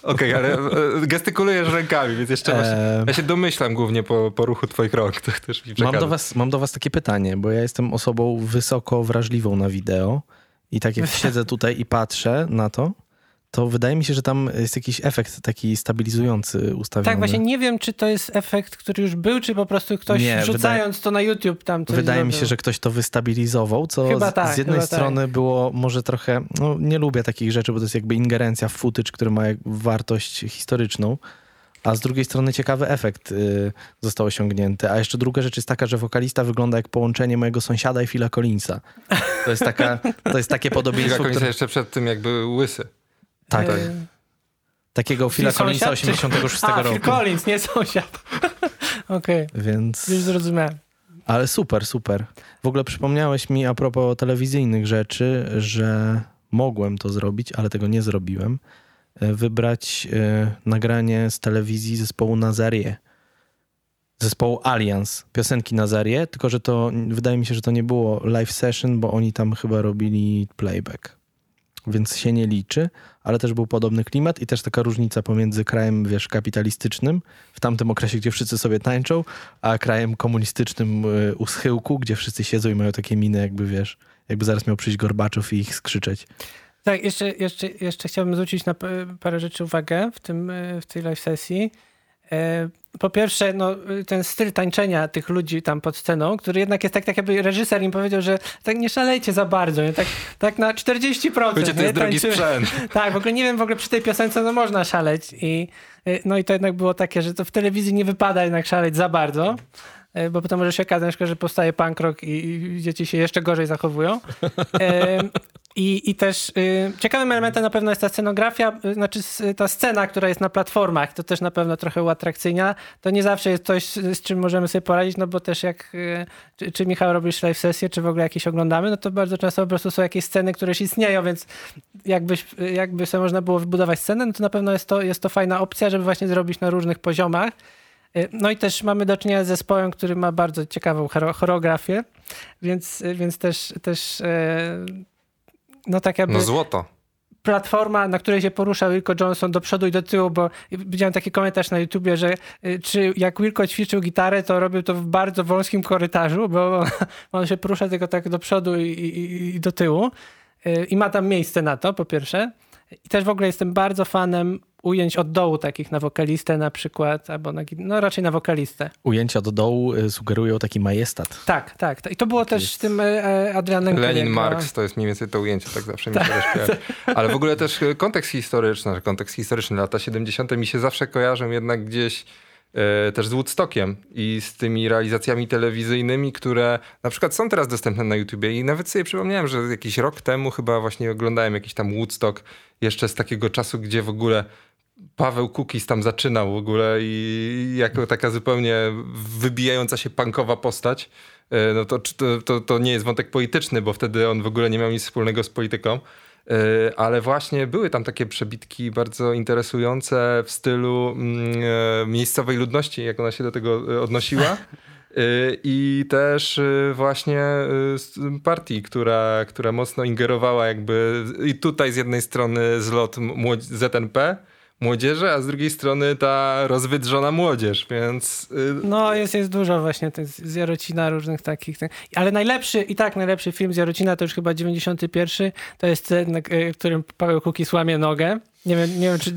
Okej, ale e, gestykulujesz rękami, więc jeszcze właśnie... Eee. Ja się domyślam głównie po, po ruchu twoich rąk. To też mi Mam do, was, mam do was takie pytanie, bo ja jestem osobą wysoko wrażliwą na wideo i tak jak siedzę tutaj i patrzę na to, to wydaje mi się, że tam jest jakiś efekt taki stabilizujący ustawiony. Tak, właśnie nie wiem, czy to jest efekt, który już był, czy po prostu ktoś Nie, wrzucając to na YouTube tam coś Wydaje mi zrobił. się, że ktoś to wystabilizował, co Chyba z, tak, z jednej chyba tak. strony było może trochę, no nie lubię takich rzeczy, bo to jest jakby ingerencja w footage, który ma wartość historyczną, a z drugiej strony ciekawy efekt y, został osiągnięty. A jeszcze druga rzecz jest taka, że wokalista wygląda jak połączenie mojego sąsiada i Phila Collinsa. To jest, taka, to jest takie podobieństwo, końca które, jeszcze przed tym jakby łysy. Tak, E, takiego Phila Phil Collinsa sąsiad, czy- 86 A, roku. Phil Collins, nie sąsiad. Okej, Więc... już zrozumiałem. Ale super, super. W ogóle przypomniałeś mi a propos telewizyjnych rzeczy, że mogłem to zrobić, ale tego nie zrobiłem. E, Wybrać e, nagranie z telewizji zespołu Nazarie. Zespołu Alliance, piosenki Nazarie, tylko że to wydaje mi się, że to nie było live session, bo oni tam chyba robili playback. Więc się nie liczy, ale też był podobny klimat i też taka różnica pomiędzy krajem, wiesz, kapitalistycznym, w tamtym okresie, gdzie wszyscy sobie tańczą, a krajem komunistycznym y, u schyłku, gdzie wszyscy siedzą i mają takie miny, jakby wiesz, jakby zaraz miał przyjść Gorbaczow i ich skrzyczeć. Tak, jeszcze, jeszcze, jeszcze chciałbym zwrócić na parę rzeczy uwagę w, tym, y, w tej live sesji. Po pierwsze, no, ten styl tańczenia tych ludzi tam pod sceną, który jednak jest tak, tak jakby reżyser im powiedział, że tak nie szalejcie za bardzo, nie? Tak, tak na 40%. Wiecie, to jest drogi sprzęt. Tak, w ogóle nie wiem, w ogóle przy tej piosence no można szaleć i y, no i to jednak było takie, że to w telewizji nie wypada jednak szaleć za bardzo, y, bo potem może się okazać, że powstaje punk rock i, i dzieci się jeszcze gorzej zachowują. I, I też y, ciekawym elementem na pewno jest ta scenografia, y, znaczy ta scena, która jest na platformach, to też na pewno trochę uatrakcyjnia. To nie zawsze jest coś, z czym możemy sobie poradzić, no bo też jak, y, czy, czy Michał robisz live sesję, czy w ogóle jakieś oglądamy, no to bardzo często po prostu są jakieś sceny, które już istnieją, więc jakbyś, y, jakby sobie można było wybudować scenę, no to na pewno jest to, jest to fajna opcja, żeby właśnie zrobić na różnych poziomach. Y, No i też mamy do czynienia z zespołem, który ma bardzo ciekawą choreografię, więc, y, więc też, też e, no tak jakby No złoto. platforma, na której się porusza Wilco Johnson do przodu i do tyłu, bo widziałem taki komentarz na YouTubie, że y, czy jak Wilco ćwiczył gitarę, to robił to w bardzo wąskim korytarzu, bo on się porusza tylko tak do przodu i, i, i do tyłu Y, i ma tam miejsce na to, po pierwsze. I też w ogóle jestem bardzo fanem ujęć od dołu takich na wokalistę na przykład, albo na, no raczej na wokalistę. Ujęcia do dołu y, sugerują taki majestat. Tak, tak. tak. I to było też z tym e, Adrianem Lenin. Marx to jest mniej więcej to ujęcie, tak zawsze mi się też kojarzy. Ale w ogóle też e, kontekst historyczny, że kontekst historyczny, lata 70. mi się zawsze kojarzą jednak gdzieś e, też z Woodstockiem i z tymi realizacjami telewizyjnymi, które na przykład są teraz dostępne na YouTubie i nawet sobie przypomniałem, że jakiś rok temu chyba właśnie oglądałem jakiś tam Woodstock jeszcze z takiego czasu, gdzie w ogóle Paweł Kukis tam zaczynał w ogóle i jako taka zupełnie wybijająca się punkowa postać. E, No to, to, to nie jest wątek polityczny, bo wtedy on w ogóle nie miał nic wspólnego z polityką. E, Ale właśnie były tam takie przebitki bardzo interesujące w stylu mm, e, miejscowej ludności, jak ona się do tego e, odnosiła. I też właśnie partii, która, która mocno ingerowała jakby i tutaj z jednej strony zlot ZNP, młodzieży, a z drugiej strony ta rozwydrzona młodzież, więc y, No, jest, jest dużo właśnie tych z Jarocina, różnych takich. Ale najlepszy, i tak najlepszy film z Jarocina to już chyba 91. To jest ten, w którym Paweł Kukis łamie nogę. Nie wiem, nie wiem, czy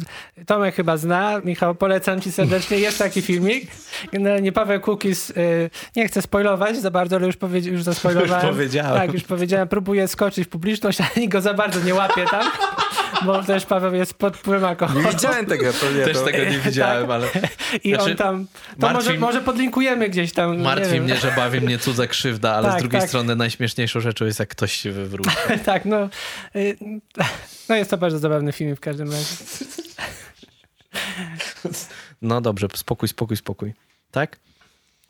Tomek chyba zna. Michał, polecam ci serdecznie. Jest taki filmik. Generalnie Paweł Kukis, y, nie chcę spoilować za bardzo, ale już, powiedzi- już zaspoilowałem. Już powiedziałem. Tak, już powiedziałem. Próbuje skoczyć w publiczność, ale nikt go za bardzo nie łapie tam, bo też Paweł jest pod wpływem alkoholu. nie widziałem tego. To nie, Też to... tego nie widziałem, ale I Znaczy, on tam, to martwi- może, może podlinkujemy gdzieś tam. nie martwi wiem. mnie, że bawi mnie cudza krzywda, ale Tak, z drugiej tak. strony najśmieszniejszą rzeczą jest, jak ktoś się wywróci. tak, no. y, No jest to bardzo zabawny film w każdym razie. No dobrze, spokój, spokój, spokój. Tak?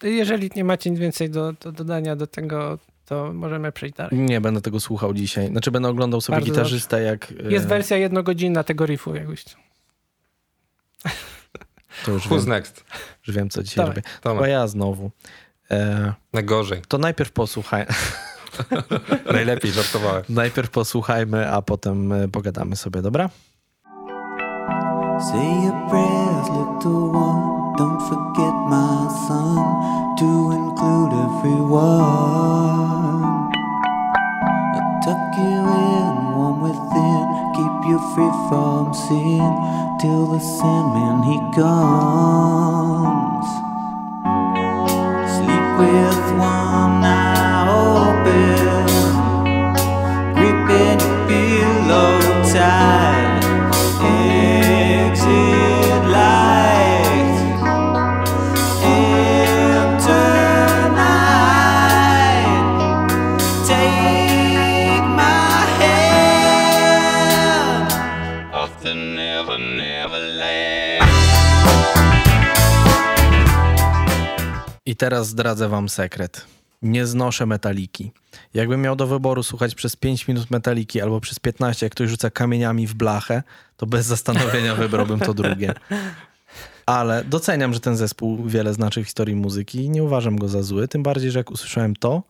Jeżeli nie macie nic więcej do, do dodania do tego, to możemy przejść dalej. Nie będę tego słuchał dzisiaj. Znaczy będę oglądał sobie Bardzo gitarzystę, jak... e, Jest wersja jednogodzinna tego riffu, jakbyś. To już Who's wiem, next? już wiem, co dzisiaj Dawaj. robię. Tomek. Chyba ja znowu. E, Najgorzej. to najpierw posłuchaj, Najlepiej, żartowałem. najpierw posłuchajmy, a potem e, pogadamy sobie, dobra? Say your prayers, little one. Don't forget, my son, to include everyone. I'll tuck you in, warm within, keep you free from sin till the Sandman he comes. Sleep with one eye open, gripping your pillow tight. I teraz zdradzę wam sekret. Nie znoszę metaliki. Jakbym miał do wyboru słuchać przez 5 minut metaliki albo przez 15, jak ktoś rzuca kamieniami w blachę, to bez zastanowienia wybrałbym to drugie. Ale doceniam, że ten zespół wiele znaczy w historii muzyki i nie uważam go za zły. Tym bardziej, że jak usłyszałem to,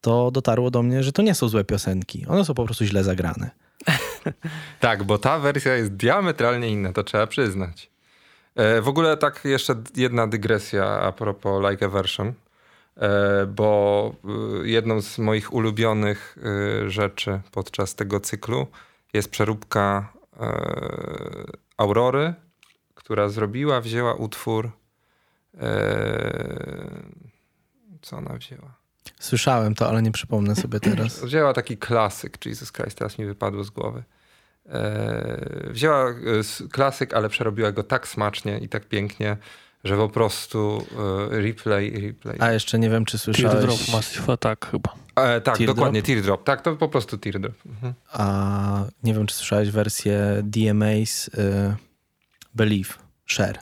to dotarło do mnie, że to nie są złe piosenki. One są po prostu źle zagrane. Tak, bo ta wersja jest diametralnie inna, to trzeba przyznać. E, w ogóle tak jeszcze jedna dygresja a propos Like a Version, e, bo e, jedną z moich ulubionych rzeczy podczas tego cyklu jest przeróbka Aurory, która zrobiła, wzięła utwór co ona wzięła? Słyszałem to, ale nie przypomnę sobie teraz. Wzięła taki klasyk, Jesus Christ, teraz mi wypadło z głowy. E, wzięła e, klasyk, ale przerobiła go tak smacznie i tak pięknie, że po prostu e, replay, replay. A jeszcze nie wiem, czy słyszałeś... Teardrop Massive Attack chyba. E, tak, Teardrop? dokładnie, teardrop. Tak, to po prostu teardrop. Mhm. A nie wiem, czy słyszałeś wersję DMA's y, Believe, Share.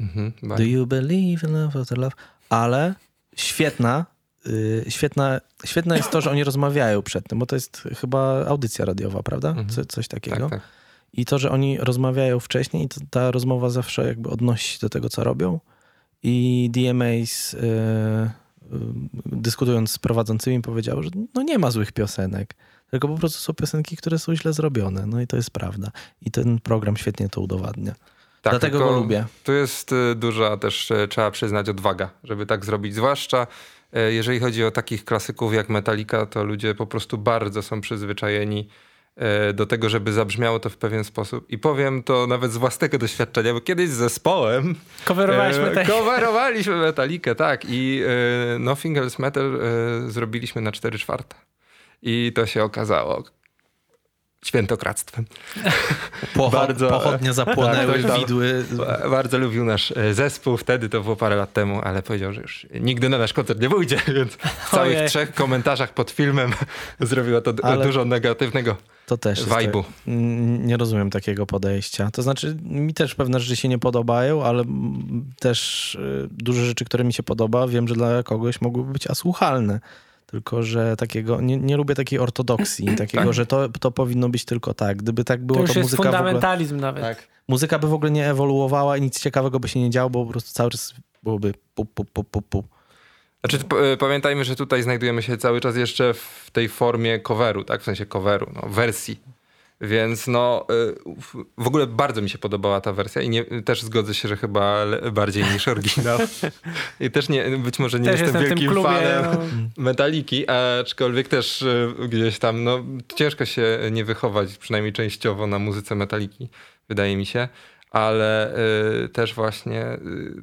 Mhm, Do bardzo. you believe in love after love? Ale świetna, y, świetna, świetne jest to, że oni rozmawiają przed tym, bo to jest chyba audycja radiowa, prawda? Mhm. Co, coś takiego. tak, tak. I to, że oni rozmawiają wcześniej, i ta rozmowa zawsze jakby odnosi się do tego, co robią. I DMAs y, y, dyskutując z prowadzącymi powiedział, że no nie ma złych piosenek, tylko po prostu są piosenki, które są źle zrobione. No i to jest prawda. I ten program świetnie to udowadnia. Tak, Dlatego go lubię. Tu jest y, duża też, y, trzeba przyznać, odwaga, żeby tak zrobić. Zwłaszcza jeżeli chodzi o takich klasyków jak Metallica, to ludzie po prostu bardzo są przyzwyczajeni y, do tego, żeby zabrzmiało to w pewien sposób. I powiem to nawet z własnego doświadczenia, bo kiedyś z zespołem Coverowaliśmy e, coverowaliśmy Metallicę, tak. I e, Nothing Else Matter e, zrobiliśmy na 4 czwarte. I to się okazało świętokradztwem. Pocho- Bardzo- pochodnie zapłonęły, tak, to tam- widły. Ba- Bardzo lubił nasz e, zespół, wtedy to było parę lat temu, ale powiedział, że już nigdy na nasz koncert nie pójdzie, więc w całych Ojej. trzech komentarzach pod filmem zrobiło to Ale- dużo negatywnego To też vibe'u. tak. Nie rozumiem takiego podejścia. To znaczy, mi też pewne rzeczy się nie podobają, ale też y, dużo rzeczy, które mi się podoba, wiem, że dla kogoś mogłyby być asłuchalne. Tylko, że takiego, nie, nie lubię takiej ortodoksji, takiego, Tak. że to, to powinno być tylko tak. Gdyby tak To było, już to, jest muzyka w ogóle, fundamentalizm nawet. Tak. muzyka by w ogóle nie ewoluowała i nic ciekawego by się nie działo, bo po prostu cały czas byłoby pu, pu, pu, pu, pu. Znaczy, e, pamiętajmy, że tutaj znajdujemy się cały czas jeszcze w tej formie coveru, tak? W sensie coveru, no, wersji. Więc no, e, w- ogóle bardzo mi się podobała ta wersja i nie, też zgodzę się, że chyba bardziej niż oryginał. I też nie, być może nie Też jestem jestem wielkim klubie. fanem No. metaliki, aczkolwiek też e, gdzieś tam, no, ciężko się nie wychować, przynajmniej częściowo na muzyce metaliki, wydaje mi się. Ale e, też właśnie e,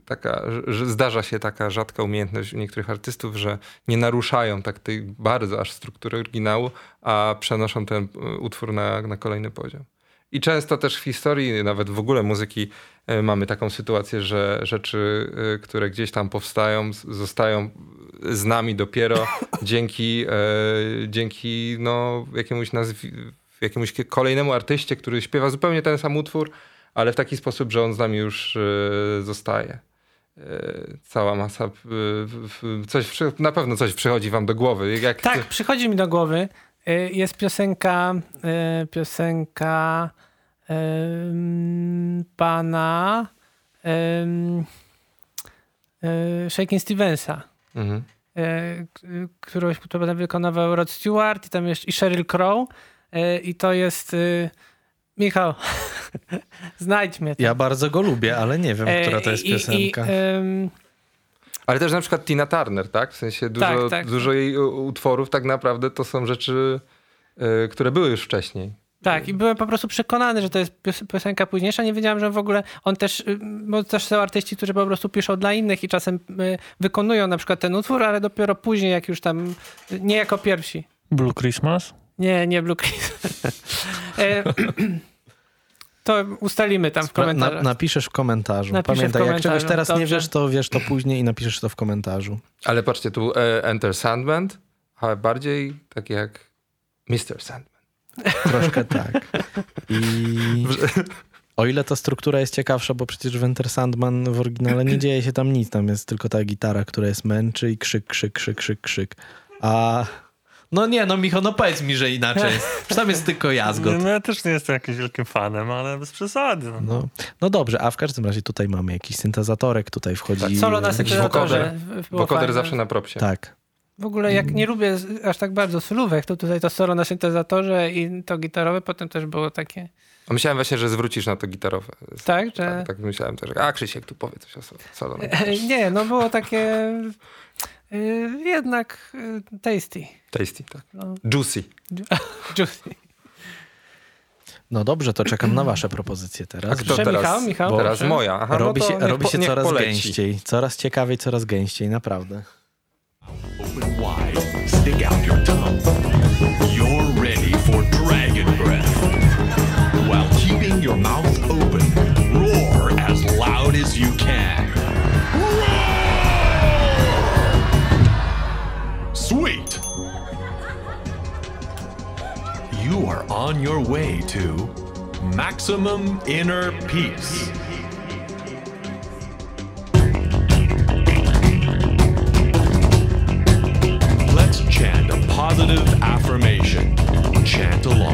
taka, że- zdarza się taka rzadka umiejętność u niektórych artystów, że nie naruszają tak tej bardzo aż struktury oryginału, a przenoszą ten e, utwór na, na kolejny poziom. I często też w historii, nawet w ogóle muzyki, e, mamy taką sytuację, że rzeczy, e, które gdzieś tam powstają, zostają z nami dopiero dzięki, dzięki no, jakiemuś, nazwi- jakiemuś kolejnemu artyście, który śpiewa zupełnie ten sam utwór, ale w taki sposób, że on z nami już e, zostaje. E, Cała masa. e, Coś, na pewno coś przychodzi wam do głowy. Jak Tak, przychodzi mi do głowy. Jest piosenka, piosenka pana Shaking Stevensa, Mhm. którą wykonywał Rod Stewart i tam jeszcze i Sheryl Crow i to jest y, Michał, znajdź mnie. tam. Ja bardzo go lubię, ale nie wiem, E, która to jest i- i- piosenka. ym, Ale też na przykład Tina Turner, tak? W sensie dużo, Tak, tak. dużo jej u- utworów tak naprawdę to są rzeczy, e, które były już wcześniej. Tak, i byłem po prostu przekonany, że to jest pios- piosenka późniejsza. Nie wiedziałem, że w ogóle on też, y, bo też są artyści, którzy po prostu piszą dla innych i czasem y, wykonują na przykład ten utwór, ale dopiero później, jak już tam, y, nie jako pierwsi. Blue Christmas? Nie, nie Blue Christmas. E, to ustalimy tam w komentarzach. Na, napiszesz w komentarzu. Napiszę w Pamiętaj, jak komentarzu, czegoś teraz nie dobrze. wiesz, to wiesz to później i napiszesz to w komentarzu. Ale patrzcie, tu e, Enter Sandman, ale bardziej tak jak Mr. Sandman. Troszkę tak. I o ile ta struktura jest ciekawsza, bo przecież w Enter Sandman w oryginale nie dzieje się tam nic. Tam jest tylko ta gitara, która jest męczy i krzyk, krzyk, krzyk, krzyk, krzyk. A... No nie, no Micho, no powiedz mi, że inaczej. Przecież tam jest tylko jazgot. No, ja też nie jestem jakimś wielkim fanem, ale bez przesady. No. No, no dobrze, a w każdym razie tutaj mamy jakiś syntezatorek, tutaj wchodzi... Tak, Solo na syntezatorze. wokoder. zawsze na propsie. Tak. W ogóle jak nie lubię aż tak bardzo solówek, to tutaj to solo na syntezatorze i to gitarowe potem też było takie, A myślałem właśnie, że zwrócisz na to gitarowe. tak, że... Tak, tak myślałem też. A Krzysiek tu powie coś o solo. solo. Nie, no było takie jednak y, tasty. Tasty, tak. No, Juicy. juicy. No dobrze, to czekam na wasze propozycje teraz. A kto teraz? Michał, Michał, teraz moja. Aha, robi no się, robi po- się niech coraz poleci. gęściej. Coraz ciekawiej, coraz gęściej, naprawdę. Open wide, stick out your tongue. You are on your way to maximum inner peace. Let's chant a positive affirmation. Chant along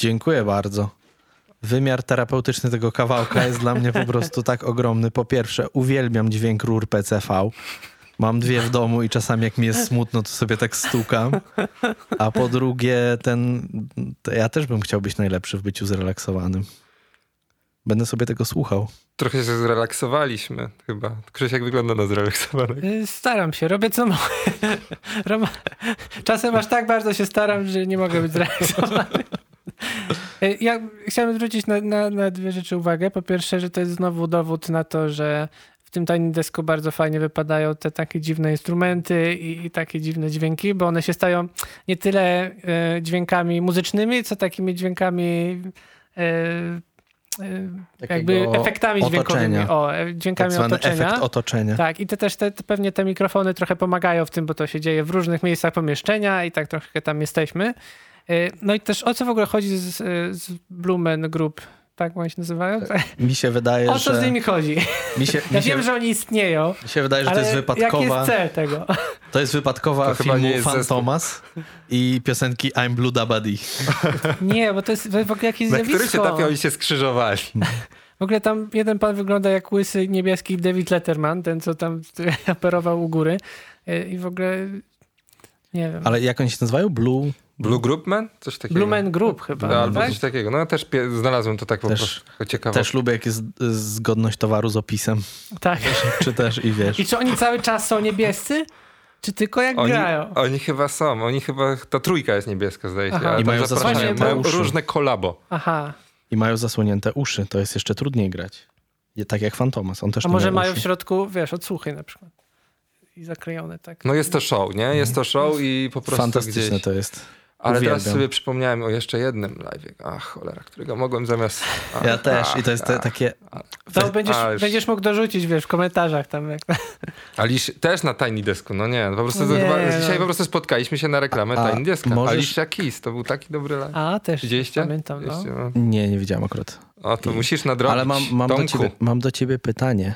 Dziękuję bardzo. Wymiar terapeutyczny tego kawałka jest dla mnie po prostu tak ogromny. Po pierwsze, uwielbiam dźwięk rur PCV. Mam dwie w domu i czasami jak mi jest smutno, to sobie tak stukam. A po drugie, ten. Ja też bym chciał być najlepszy w byciu zrelaksowanym. Będę sobie tego słuchał. Trochę się zrelaksowaliśmy chyba. Krzysiek wygląda na zrelaksowanego. Y, Staram się, robię co mogę. Czasem aż tak bardzo się staram, że nie mogę być zrealizowany. Y, Ja chciałem zwrócić na, na, na dwie rzeczy uwagę. Po pierwsze, że to jest znowu dowód na to, że w tym Tiny Desku bardzo fajnie wypadają te takie dziwne instrumenty i, i takie dziwne dźwięki, bo one się stają nie tyle e, dźwiękami muzycznymi, co takimi dźwiękami e, e, jakby efektami dźwiękowymi. otoczenia. O, e, Tak dźwiękami zwany otoczenia. efekt otoczenia. Tak, i te też te, te, pewnie te mikrofony trochę pomagają w tym, bo to się dzieje w różnych miejscach pomieszczenia i tak trochę tam jesteśmy. Y, No i też o co w ogóle chodzi z, z Blumen Group? Tak oni się nazywają? Mi się wydaje, O co że. z nimi chodzi? Mi się, Ja mi się, wiem, że oni istnieją, mi się wydaje, że to jest jaki wypadkowa. jest cel tego? To jest wypadkowa To chyba filmu jest Fan zespół. Thomas i piosenki I'm Blue Dabadi. Nie, bo to jest w ogóle jakieś Na którym się zjawisko. etapie oni się skrzyżowali. W ogóle tam jeden pan wygląda jak łysy niebieski David Letterman, ten co tam operował u góry. Y, I w ogóle nie wiem. Ale jak oni się nazywają? Blue? Blue Group Man? Coś takiego. Blumen Group chyba, No, albo tak? coś takiego. No też pie- znalazłem to tak po Też- prostu ciekawe. Też lubię, jak jest y, zgodność towaru z opisem. Tak. Czy też i wiesz. I czy oni cały czas są niebiescy? Czy tylko jak Oni, grają? oni chyba są. Oni chyba, ta trójka jest niebieska zdaje się. Aha. I mają zasłonięte Mają uszy. różne kolabo. Aha. I mają zasłonięte uszy. To jest jeszcze trudniej grać. Tak jak Fan Thomas. On też A może mają w uszu. środku, wiesz, odsłuchy na przykład. I zaklejone tak. No jest to show, nie? Jest to show i po prostu Fantastyczne gdzieś... to jest. Ale teraz Uwielbiam. sobie przypomniałem o jeszcze jednym live. Ach, cholera, którego mogłem zamiast... Ach, Ja też. ach, I to jest te, ach. takie... To będziesz, a, już- będziesz mógł dorzucić, wiesz, w komentarzach tam. Jak... Alisz też na Tiny Desku, no nie, po prostu Nie, chyba, no. dzisiaj po prostu spotkaliśmy się na reklamę A Tiny Deska. możesz- Alicia Keys, to był taki dobry live. A, też Widzieliście? pamiętam, no. Widzieliście, no. Nie, nie widziałem akurat. O, to musisz nadrobić. Ale mam, mam, do ciebie, mam do ciebie pytanie.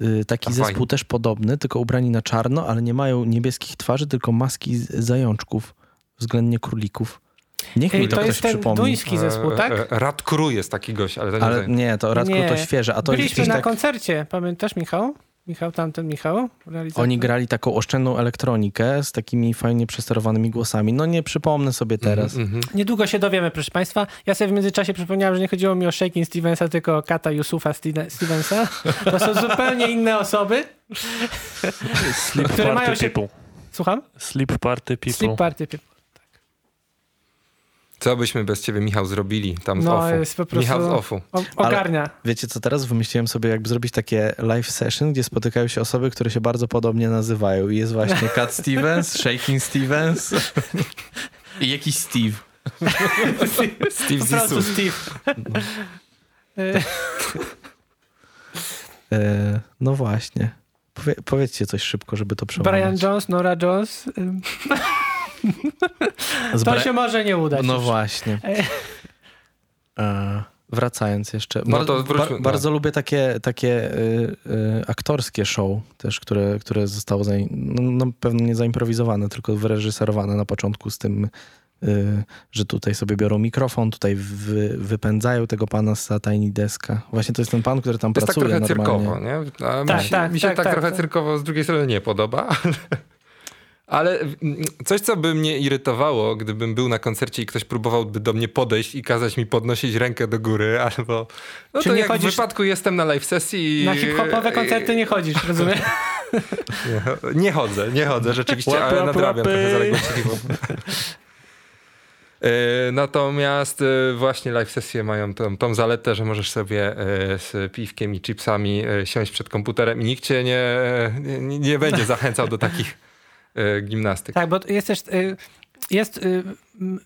Y, Taki A, zespół fajnie. też podobny, tylko ubrani na czarno, ale nie mają niebieskich twarzy, tylko maski z zajączków, względnie królików. Niech Ej, mi to, to ktoś jest ten przypomni. duński zespół, tak? E, e, Rad Kru jest taki gość, ale to nie Ale ale... nie, to Radku Nie. to świeże, a to jest Byliśmy gdzieś na tak... koncercie, pamiętasz Michał? Michał, tamten Michał? realizator. Oni grali taką oszczędną elektronikę z takimi fajnie przesterowanymi głosami. No nie przypomnę sobie teraz. Mhm. Niedługo się dowiemy, proszę Państwa. Ja sobie w międzyczasie przypomniałem, że nie chodziło mi o Shaking Stevensa, tylko o Kata Yusufa Stevensa. To są zupełnie inne osoby. Sleep Które mają Party się- People. Słucham? Sleep Party People. Sleep Party. Co byśmy bez ciebie, Michał, zrobili tam z No, offu? jest po prostu- Michał z offu. O, ogarnia. Wiecie co, teraz wymyśliłem sobie, jakby zrobić takie live session, gdzie spotykają się osoby, które się bardzo podobnie nazywają. I jest właśnie Cat Stevens, Shaking Stevens i jakiś Steve. Steve Po prostu. Steve. E, no właśnie. Powie, powiedzcie coś szybko, żeby to przełamać. Brian Jones, Nora Jones. To się może nie udać. No już. właśnie. E. E, wracając jeszcze. No Bar- to wróćmy, bar- no. bardzo lubię takie, takie y, y, aktorskie show też, które, które zostało zain- no, no, pewno nie zaimprowizowane, tylko wyreżyserowane na początku z tym, y, że tutaj sobie biorą mikrofon, tutaj wy, wypędzają tego pana z Tiny Deska. Właśnie to jest ten pan, który tam To jest tak pracuje trochę normalnie. cyrkowo, nie? A Tak, mi się, tak, mi się tak, tak, tak, trochę tak. cyrkowo z drugiej strony nie podoba. Ale mm, coś, co by mnie irytowało, gdybym był na koncercie i ktoś próbowałby do mnie podejść i kazać mi podnosić rękę do góry, albo... No Czy to nie jak chodzisz- w wypadku jestem na live sesji i... Na hip-hopowe koncerty nie chodzisz, rozumiem? Nie, nie chodzę, nie chodzę rzeczywiście, ale nadrabiam łapy. trochę zaległości. E, Natomiast e, właśnie live sesje mają tą, tą zaletę, że możesz sobie e, z piwkiem i chipsami siąść przed komputerem i nikt cię nie, nie, nie będzie zachęcał do takich gimnastyk. Tak, bo jest też... y, jest m,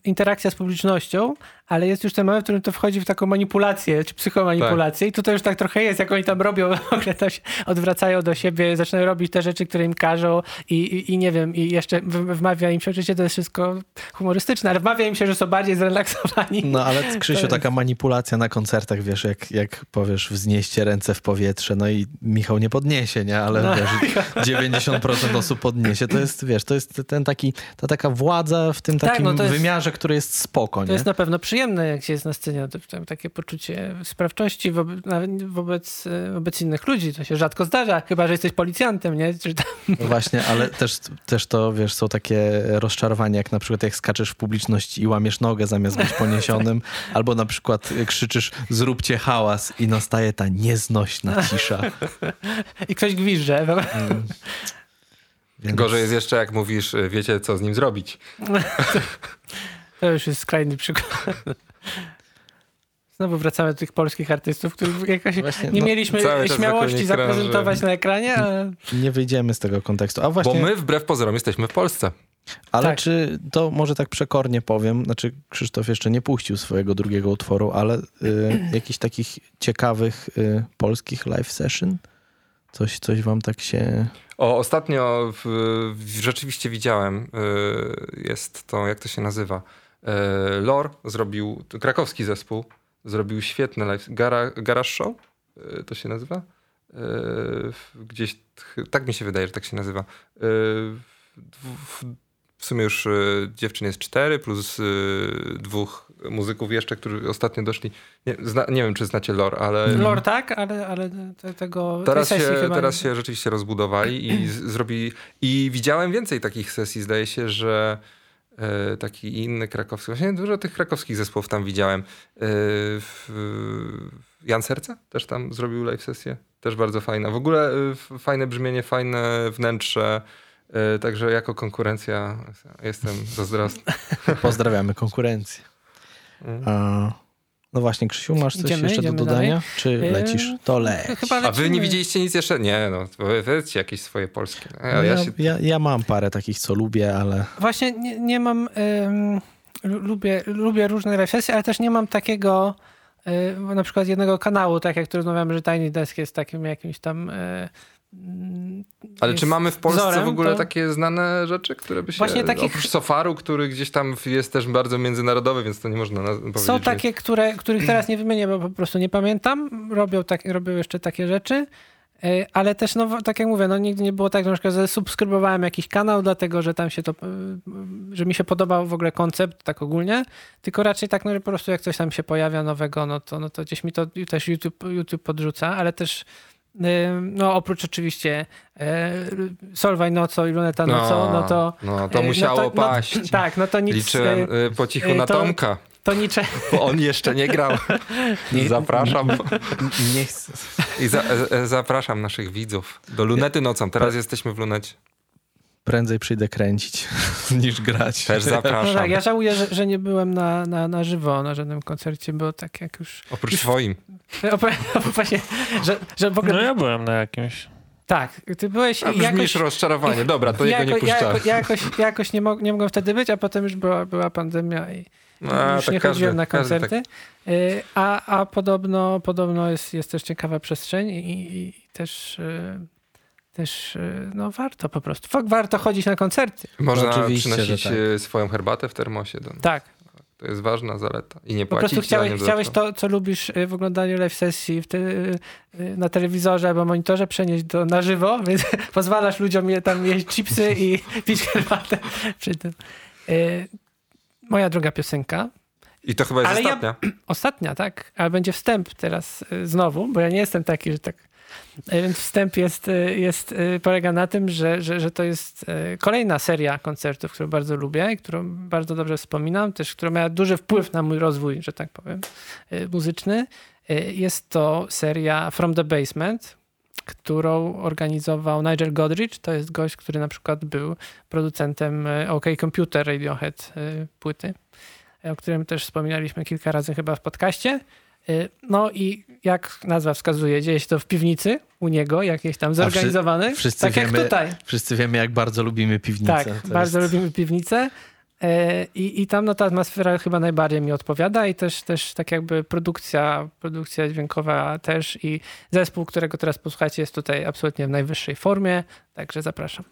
interakcja z publicznością, ale jest już ten moment, w którym to wchodzi w taką manipulację, czy psychomanipulację i tutaj już tak trochę jest, jak oni tam robią, w ogóle się odwracają do siebie, zaczynają robić te rzeczy, które im każą i, i, i nie wiem, i jeszcze wmawia im się, oczywiście to jest wszystko humorystyczne, ale wmawia im się, że są bardziej zrelaksowani. No ale Krzysiu, taka manipulacja na koncertach, wiesz, jak, jak powiesz wznieście ręce w powietrze, no i Michał nie podniesie, nie? Ale No. wiesz, 90% osób podniesie. To jest, wiesz, to jest ten taki, ta taka władza w tym Tak, takim no to jest- wymiarze, który jest spoko, To nie? jest na pewno przyjemne, jak się jest na scenie, to, to takie poczucie sprawczości wobec, wobec, wobec innych ludzi. To się rzadko zdarza, chyba że jesteś policjantem, nie? No Właśnie, ale też, też to, wiesz, są takie rozczarowania, jak na przykład jak skaczesz w publiczności i łamiesz nogę zamiast być poniesionym, albo na przykład krzyczysz zróbcie hałas i nastaje ta nieznośna cisza. I ktoś gwizdże. Więc... Gorzej jest jeszcze, jak mówisz, y, wiecie, co z nim zrobić. To już jest skrajny przykład. Znowu wracamy do tych polskich artystów, których jakoś Właśnie, nie no, mieliśmy śmiałości zaprezentować na ekranie, ale Nie wyjdziemy z tego kontekstu. A właśnie, Bo my, wbrew pozorom, jesteśmy w Polsce. ale tak. czy to może tak przekornie powiem, znaczy Krzysztof jeszcze nie puścił swojego drugiego utworu, ale y, jakichś takich ciekawych y, polskich live session? Coś, coś wam tak się... O, ostatnio w, w, rzeczywiście widziałem, y, jest to, jak to się nazywa? Y, Lor zrobił, krakowski zespół, zrobił świetne live, gara, Garage Show, y, to się nazywa? Gdzieś, tak mi się wydaje, że tak się nazywa. W, w, sumie już y, dziewczyn jest cztery, plus y, dwóch muzyków jeszcze, którzy ostatnio doszli. Nie, zna, nie wiem, czy znacie Lor, ale... lore tak, ale, ale te, tego Teraz się, teraz nie- się rzeczywiście rozbudowali i zrobili. I widziałem więcej takich sesji. Zdaje się, że e, taki inny krakowski. Właśnie dużo tych krakowskich zespołów tam widziałem. E, Jan Serca też tam zrobił live sesję. Też bardzo fajna. W ogóle e, fajne brzmienie, fajne wnętrze. E, Także jako konkurencja jestem zazdrosny. Pozdrawiamy konkurencję. A, no właśnie, Krzysiu, masz coś Idziemy, jeszcze do idziemy dodania? dalej? Czy Yy, lecisz? To leć. A wy nie widzieliście nic jeszcze? Nie, no. Powiedzcie jakieś swoje polskie. No ja ja, się... ja, ja mam parę takich, co lubię, ale Właśnie nie, nie mam. ym, lu- lubię, lubię różne sesje, ale też nie mam takiego. y, na przykład jednego kanału, tak jak tu rozmawiamy, że Tiny Desk jest takim jakimś tam. Mm, Ale czy mamy w Polsce wzorem, w ogóle to- takie znane rzeczy, które by się... Właśnie takich- Oprócz Sofaru, który gdzieś tam jest też bardzo międzynarodowy, więc to nie można powiedzieć. Są takie, które, których teraz nie wymienię, bo po prostu nie pamiętam. Robią, tak, robią jeszcze takie rzeczy. Y, Ale też, no, tak jak mówię, no, nigdy nie było tak, że na przykład zasubskrybowałem jakiś kanał, dlatego że tam się to, y, że mi się podobał w ogóle koncept, tak ogólnie, tylko raczej tak, no, że po prostu jak coś tam się pojawia nowego, no to, no to gdzieś mi to też YouTube, YouTube podrzuca, ale też no oprócz oczywiście y, Solwaj nocą i Luneta nocą, no to... No, to y, musiało no paść. No, tak, no to nic... Liczyłem y, y, po cichu y, na to- Tomka, To nicze, bo on jeszcze nie grał. Zapraszam. nie chcę. I za, e, e, zapraszam naszych widzów do Lunety nocą. Teraz jesteśmy w Lunecie. Prędzej przyjdę kręcić niż grać. Też No zapraszam. tak, ja żałuję, że, że nie byłem na, na, na żywo na żadnym koncercie, bo tak jak już... Oprócz swoim. Właśnie, że, że w ogóle... No ja byłem na jakimś. Tak, ty byłeś A brzmisz rozczarowanie. Dobra, to jego nie jako, ja, puszczałem. jako, ja jakoś, jakoś nie, mog, nie mogłem wtedy być, a potem już była, była pandemia i A, już tak nie każdy- chodziłem na każdy tak- koncerty. Y, A, a podobno, podobno jest, jest też ciekawa przestrzeń i, i, i też, y, też y, no warto po prostu. Fak, warto chodzić na koncerty. Można Oczywiście, przynosić tak. e, swoją herbatę w termosie. Do... Tak. To jest ważna zaleta. I nie Po płacić prostu chciałeś, chciałeś to, co lubisz y, w oglądaniu live sesji w te, y, y, na telewizorze albo monitorze przenieść do, na żywo, więc pozwalasz ludziom je, tam jeść chipsy i pić herbatę przy tym. Y, Moja druga piosenka. I to chyba jest Ale ja- ostatnia. Ostatnia, tak? Ale będzie wstęp teraz y, znowu, bo ja nie jestem taki, że tak... Y, Więc wstęp jest, y, jest, y, polega na tym, że, że, że to jest kolejna seria koncertów, którą bardzo lubię i którą bardzo dobrze wspominam, też która miała duży wpływ na mój rozwój, że tak powiem, muzyczny. Jest to seria From the Basement, którą organizował Nigel Godrich. To jest gość, który na przykład był producentem OK Computer Radiohead płyty, o którym też wspominaliśmy kilka razy chyba w podcaście. Y, No i jak nazwa wskazuje, dzieje się to w piwnicy u niego, jakieś tam zorganizowane. wszyscy tak jak wiemy- tutaj. Wszyscy wiemy, jak bardzo lubimy piwnicę. Tak, To bardzo jest... lubimy piwnicę. E, I, I tam no, ta atmosfera chyba najbardziej mi odpowiada i też, też tak jakby produkcja, produkcja dźwiękowa też i zespół, którego teraz posłuchacie jest tutaj absolutnie w najwyższej formie, także zapraszam.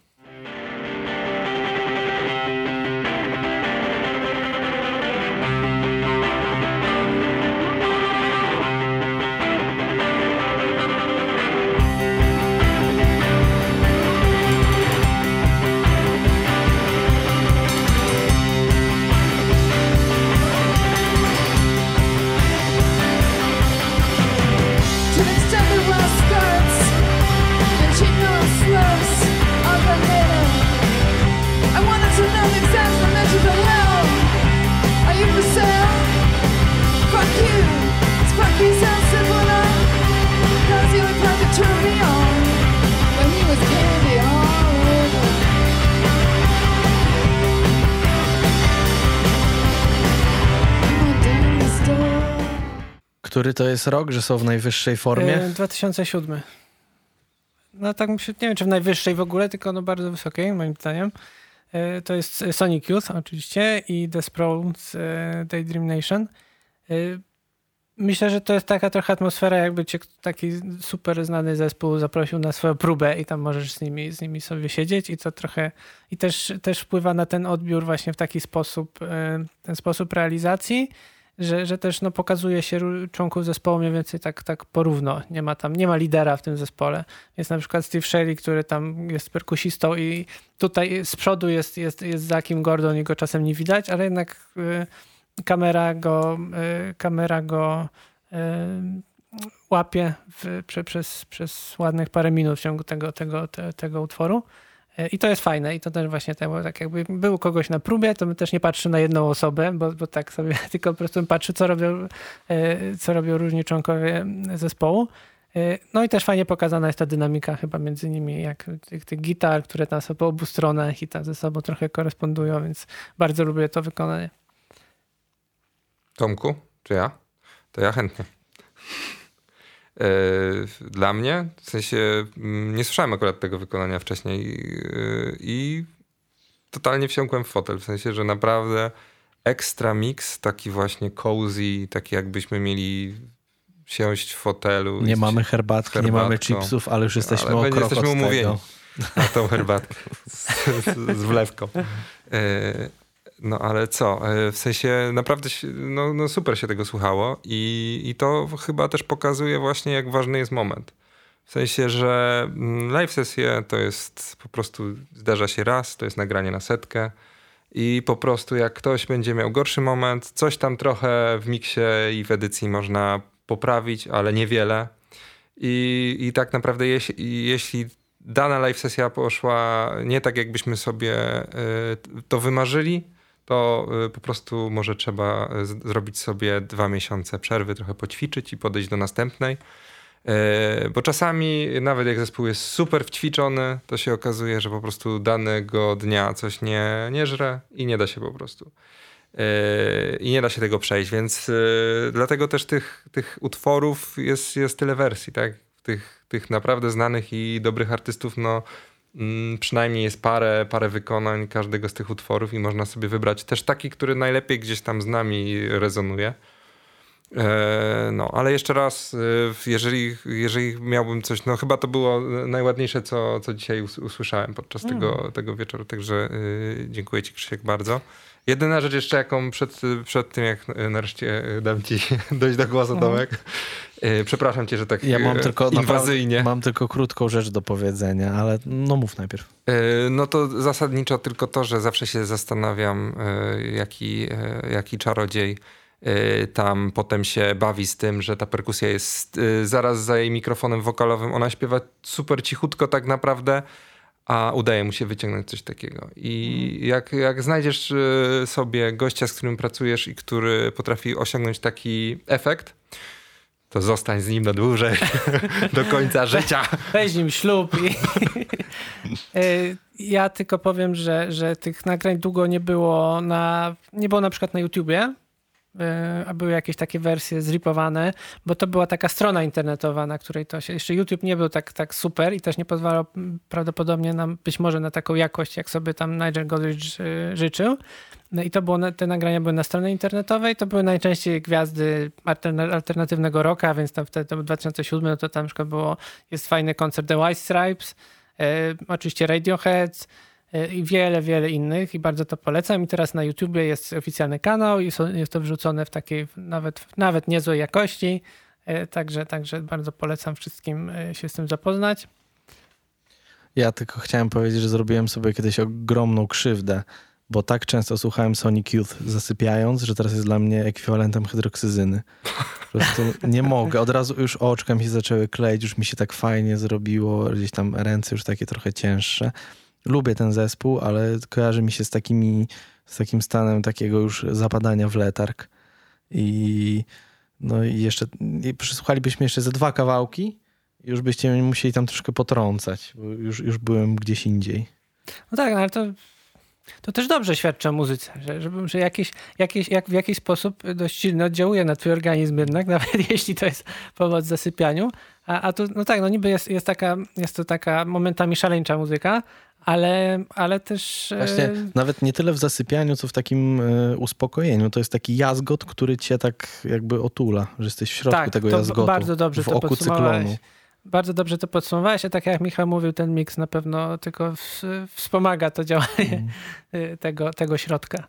Który to jest rok, że są w najwyższej formie? E, 2007. No tak nie wiem czy w najwyższej w ogóle, tylko no bardzo wysokiej moim zdaniem. E, To jest Sonic Youth oczywiście i The Sprawl z e, Daydream Nation. E, Myślę, że to jest taka trochę atmosfera, jakby cię taki super znany zespół zaprosił na swoją próbę i tam możesz z nimi, z nimi sobie siedzieć i to trochę i też, też wpływa na ten odbiór właśnie w taki sposób, e, ten sposób realizacji, że, że też no, pokazuje się członków zespołu mniej więcej tak, tak porówno. Nie ma tam, nie ma lidera w tym zespole. Jest na przykład Steve Shelley, który tam jest perkusistą i tutaj z przodu jest, jest, jest Zakim Gordon i go czasem nie widać, ale jednak y, kamera go, y, kamera go y, łapie w, prze, przez, przez ładnych parę minut w ciągu tego, tego, te, tego utworu. Y, I to jest fajne i to też właśnie bo tak jakby był kogoś na próbie, to my też nie patrzy na jedną osobę, bo, bo tak sobie tylko po prostu patrzy, co robią, y, co robią różni członkowie zespołu. Y, No i też fajnie pokazana jest ta dynamika chyba między nimi, jak tych, tych gitar, które tam są po obu stronach i tam ze sobą trochę korespondują, więc bardzo lubię to wykonanie. Tomku, czy ja? To ja chętnie. E, Dla mnie, w sensie mm, nie słyszałem akurat tego wykonania wcześniej e, i totalnie wsiąkłem w fotel, w sensie, że naprawdę ekstra mix, taki właśnie cozy, taki jakbyśmy mieli siąść w fotelu. Nie mamy herbatki, nie mamy chipsów, ale już jesteśmy Ale o krok jesteśmy umówieni. na tą herbatkę z, z, z wlewką. E, No ale co, e, w sensie naprawdę no, no super się tego słuchało i, i to chyba też pokazuje właśnie jak ważny jest moment. W sensie, że mm, live sesje to jest po prostu zdarza się raz, to jest nagranie na setkę i po prostu jak ktoś będzie miał gorszy moment, coś tam trochę w miksie i w edycji można poprawić, ale niewiele. I, i tak naprawdę jeśli, jeśli dana live sesja poszła nie tak, jakbyśmy sobie y, to wymarzyli, to y, po prostu może trzeba y, zrobić sobie dwa miesiące przerwy, trochę poćwiczyć i podejść do następnej. Y, Bo czasami, nawet jak zespół jest super wćwiczony, to się okazuje, że po prostu danego dnia coś nie, nie żre i nie da się po prostu. Yy, I nie da się tego przejść, więc yy, dlatego też tych, tych utworów jest, jest tyle wersji, tak? Tych, tych naprawdę znanych i dobrych artystów, no przynajmniej jest parę, parę wykonań każdego z tych utworów i można sobie wybrać też taki, który najlepiej gdzieś tam z nami rezonuje. E, No, ale jeszcze raz, e, jeżeli, jeżeli miałbym coś, no chyba to było najładniejsze, co, co dzisiaj us- usłyszałem podczas tego, tego wieczoru, także dziękuję ci Krzysiek bardzo. Jedyna rzecz jeszcze, jaką przed, przed tym, jak nareszcie dam ci dojść do głosu, Tomek. E, Przepraszam cię, że tak Ja mam e, tylko, inwazyjnie. naprawdę, mam tylko krótką rzecz do powiedzenia, ale no mów najpierw. E, No to zasadniczo tylko to, że zawsze się zastanawiam, e, jaki, e, jaki czarodziej e, tam potem się bawi z tym, że ta perkusja jest e, zaraz za jej mikrofonem wokalowym. Ona śpiewa super cichutko tak naprawdę, a udaje mu się wyciągnąć coś takiego. I jak, jak znajdziesz e, sobie gościa, z którym pracujesz i który potrafi osiągnąć taki efekt, to zostań z nim na dłużej, do końca życia. Weź nim ślub. I... Y, ja tylko powiem, że, że tych nagrań długo nie było na, nie było na przykład na YouTubie. E, a były jakieś takie wersje zripowane, bo to była taka strona internetowa, na której to się, jeszcze YouTube nie był tak, tak super i też nie pozwalał prawdopodobnie nam być może na taką jakość, jak sobie tam Nigel Godrich e, życzył. No i to było, te nagrania były na stronie internetowej, to były najczęściej gwiazdy alterna- alternatywnego rocka, więc tam wtedy to był 2007, no to tam na przykład było, jest fajny koncert The White Stripes, e, oczywiście Radiohead i wiele, wiele innych i bardzo to polecam. I teraz na YouTubie jest oficjalny kanał i jest to wrzucone w takiej nawet, nawet niezłej jakości, e, także, także bardzo polecam wszystkim e, się z tym zapoznać. Ja tylko chciałem powiedzieć, że zrobiłem sobie kiedyś ogromną krzywdę, bo tak często słuchałem Sonic Youth zasypiając, że teraz jest dla mnie ekwiwalentem hydroksyzyny. Po prostu nie mogę. Od razu już oczka mi się zaczęły kleić, już mi się tak fajnie zrobiło, gdzieś tam ręce już takie trochę cięższe. Lubię ten zespół, ale kojarzy mi się z takimi, z takim stanem takiego już zapadania w letarg. I no i jeszcze, i przysłuchalibyśmy jeszcze ze dwa kawałki, już byście musieli tam troszkę potrącać, bo już, już byłem gdzieś indziej. No tak, ale to, to też dobrze świadczy o muzyce, że, że, że jakiś, jakiś, jak w jakiś sposób dość silnie oddziałuje na twój organizm jednak, nawet jeśli to jest powód zasypianiu. A, a tu, no tak, no niby jest, jest, taka, jest to taka momentami szaleńcza muzyka, ale, ale też... e, Właśnie nawet nie tyle w zasypianiu, co w takim e, uspokojeniu. To jest taki jazgot, który cię tak jakby otula, że jesteś w środku tak, tego jazgotu. bardzo dobrze w to oku cyklonu. Bardzo dobrze to podsumowałeś, a tak jak Michał mówił, ten miks na pewno tylko w, wspomaga to działanie y, tego, tego środka.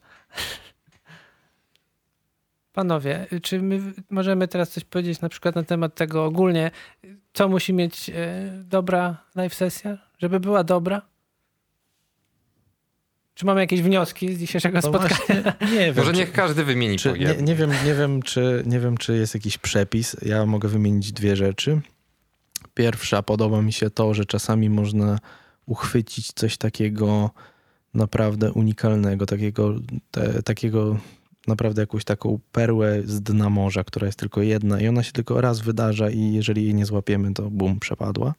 Panowie, czy my możemy teraz coś powiedzieć na przykład na temat tego ogólnie, co musi mieć y, dobra live sesja, żeby była dobra? Czy mamy jakieś wnioski z dzisiejszego No spotkania? właśnie, nie wiem, Może czy- niech każdy wymieni Czy, nie, nie, wiem, nie, wiem, czy, nie wiem, czy jest jakiś przepis. Ja mogę wymienić dwie rzeczy. Pierwsza, podoba mi się to, że czasami można uchwycić coś takiego naprawdę unikalnego, takiego, te, takiego naprawdę jakąś taką perłę z dna morza, która jest tylko jedna i ona się tylko raz wydarza i jeżeli jej nie złapiemy, to bum, przepadła.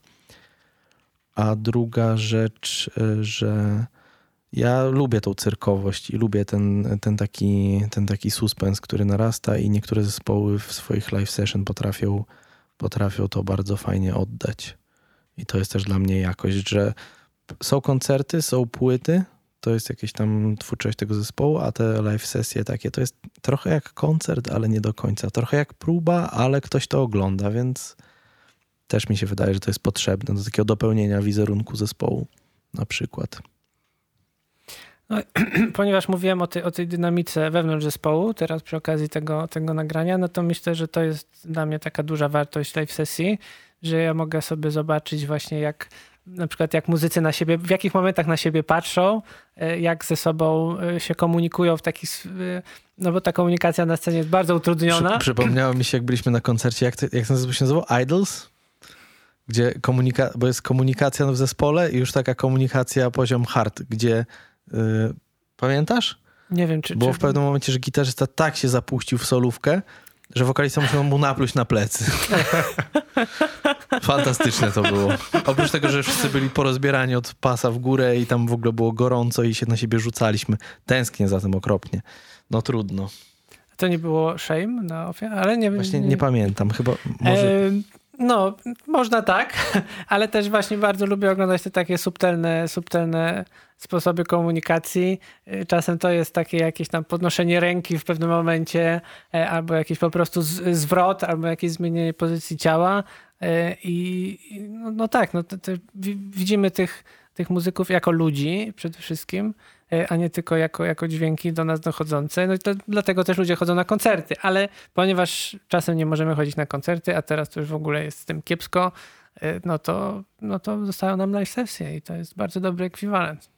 A druga rzecz, y, że ja lubię tą cyrkowość i lubię ten, ten, taki, ten taki suspens, który narasta i niektóre zespoły w swoich live session potrafią, potrafią to bardzo fajnie oddać. I to jest też dla mnie jakość, że są koncerty, są płyty, to jest jakaś tam twórczość tego zespołu, a te live sesje takie to jest trochę jak koncert, ale nie do końca. Trochę jak próba, ale ktoś to ogląda, więc też mi się wydaje, że to jest potrzebne do takiego dopełnienia wizerunku zespołu na przykład. Ponieważ mówiłem o tej, o tej dynamice wewnątrz zespołu, teraz przy okazji tego, tego nagrania, no to myślę, że to jest dla mnie taka duża wartość live sesji, że ja mogę sobie zobaczyć właśnie jak na przykład jak muzycy na siebie, w jakich momentach na siebie patrzą, e, jak ze sobą e, się komunikują w taki, s- e, no bo ta komunikacja na scenie jest bardzo utrudniona. Przy, przypomniało mi się, jak byliśmy na koncercie, jak, to, jak ten się nazywał? Idols? Gdzie komunika, bo jest komunikacja w zespole i już taka komunikacja poziom hard, gdzie pamiętasz? Nie wiem, czy... Było czy w pewnym momencie, że gitarzysta tak się zapuścił w solówkę, że wokalista musiał mu napluć na plecy. Fantastyczne to było. Oprócz tego, że wszyscy byli porozbierani od pasa w górę i tam w ogóle było gorąco i się na siebie rzucaliśmy. Tęsknię za tym okropnie. No trudno. To nie było shame na ofiarę, ale nie wiem. Właśnie nie pamiętam. Chyba może... E, no, można tak, ale też właśnie bardzo lubię oglądać te takie subtelne, subtelne sposoby komunikacji. E, Czasem to jest takie jakieś tam podnoszenie ręki w pewnym momencie, e, albo jakiś po prostu zwrot, albo jakieś zmienienie pozycji ciała. E, I no, no tak, no widzimy tych, tych muzyków jako ludzi przede wszystkim, a nie tylko jako, jako dźwięki do nas dochodzące. No i to dlatego też ludzie chodzą na koncerty, ale ponieważ czasem nie możemy chodzić na koncerty, a teraz to już w ogóle jest z tym kiepsko, e, no to, no to zostają nam live sesje i to jest bardzo dobry ekwiwalent.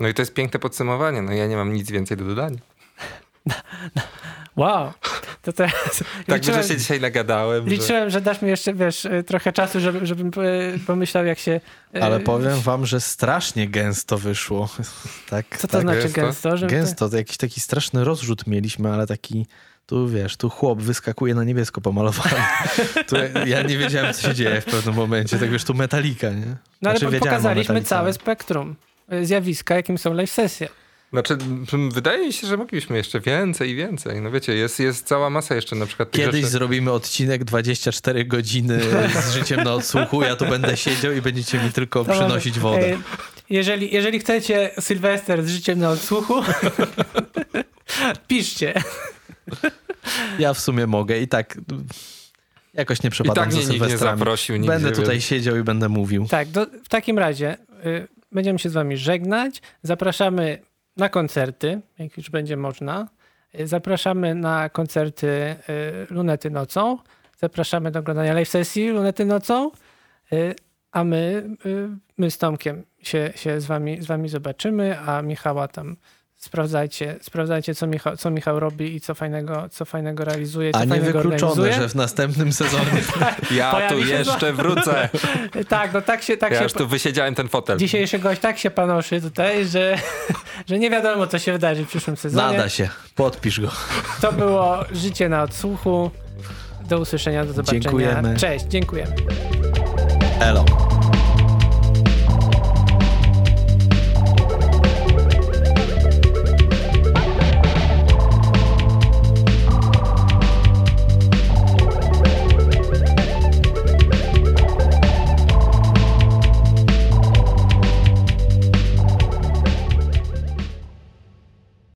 No i to jest piękne podsumowanie. No ja nie mam nic więcej do dodania. Wow, to teraz... Tak liczyłem, dużo się dzisiaj nagadałem, że... liczyłem, że dasz mi jeszcze, wiesz, e, trochę czasu, żeby, żebym e, pomyślał, jak się... e, Ale powiem wam, że strasznie gęsto wyszło. Tak, Co to tak. znaczy gęsto? gęsto? Żeby Gęsto, to jakiś taki straszny rozrzut mieliśmy, ale taki, tu wiesz, tu chłop wyskakuje na niebiesko pomalowany. tu ja, nie wiedziałem, co się dzieje w pewnym momencie, tak wiesz, tu metalika, nie? No ale Znaczy, pokazaliśmy całe spektrum zjawiska, jakim są live sesje. Znaczy, wydaje mi się, że moglibyśmy jeszcze więcej i więcej. No wiecie, jest, jest cała masa jeszcze na przykład Kiedyś rzeczy. zrobimy odcinek 24 godziny z życiem na odsłuchu. Ja tu będę siedział i będziecie mi tylko To przynosić mamy- wodę. e, Jeżeli, jeżeli chcecie Sylwester z życiem na odsłuchu, piszcie. Ja w sumie mogę i tak jakoś nie I przepadam tak za nikt nie zaprosił. Nigdzie, Będę tutaj więc- siedział i będę mówił. Tak, do, w takim razie y, będziemy się z wami żegnać. Zapraszamy na koncerty, jak już będzie można. Y, zapraszamy na koncerty y, Lunety nocą. Zapraszamy do oglądania live sesji Lunety nocą. Y, a my, my z Tomkiem się, się z, wami, z wami zobaczymy, a Michała tam sprawdzajcie, sprawdzajcie co, Michał, co Michał robi i co fajnego, co fajnego realizuje, co A nie wykluczone, organizuje. że w następnym sezonie Ja Pojawi tu jeszcze wrócę. Tak, no tak się, tak Ja się już tu wysiedziałem ten fotel. Dzisiejszy gość tak się panoszy tutaj, że, że nie wiadomo, co się wydarzy w przyszłym sezonie. nada się. Podpisz go. To było Życie na odsłuchu. Do usłyszenia, do zobaczenia. Dziękujemy. Cześć, dziękujemy. Elo.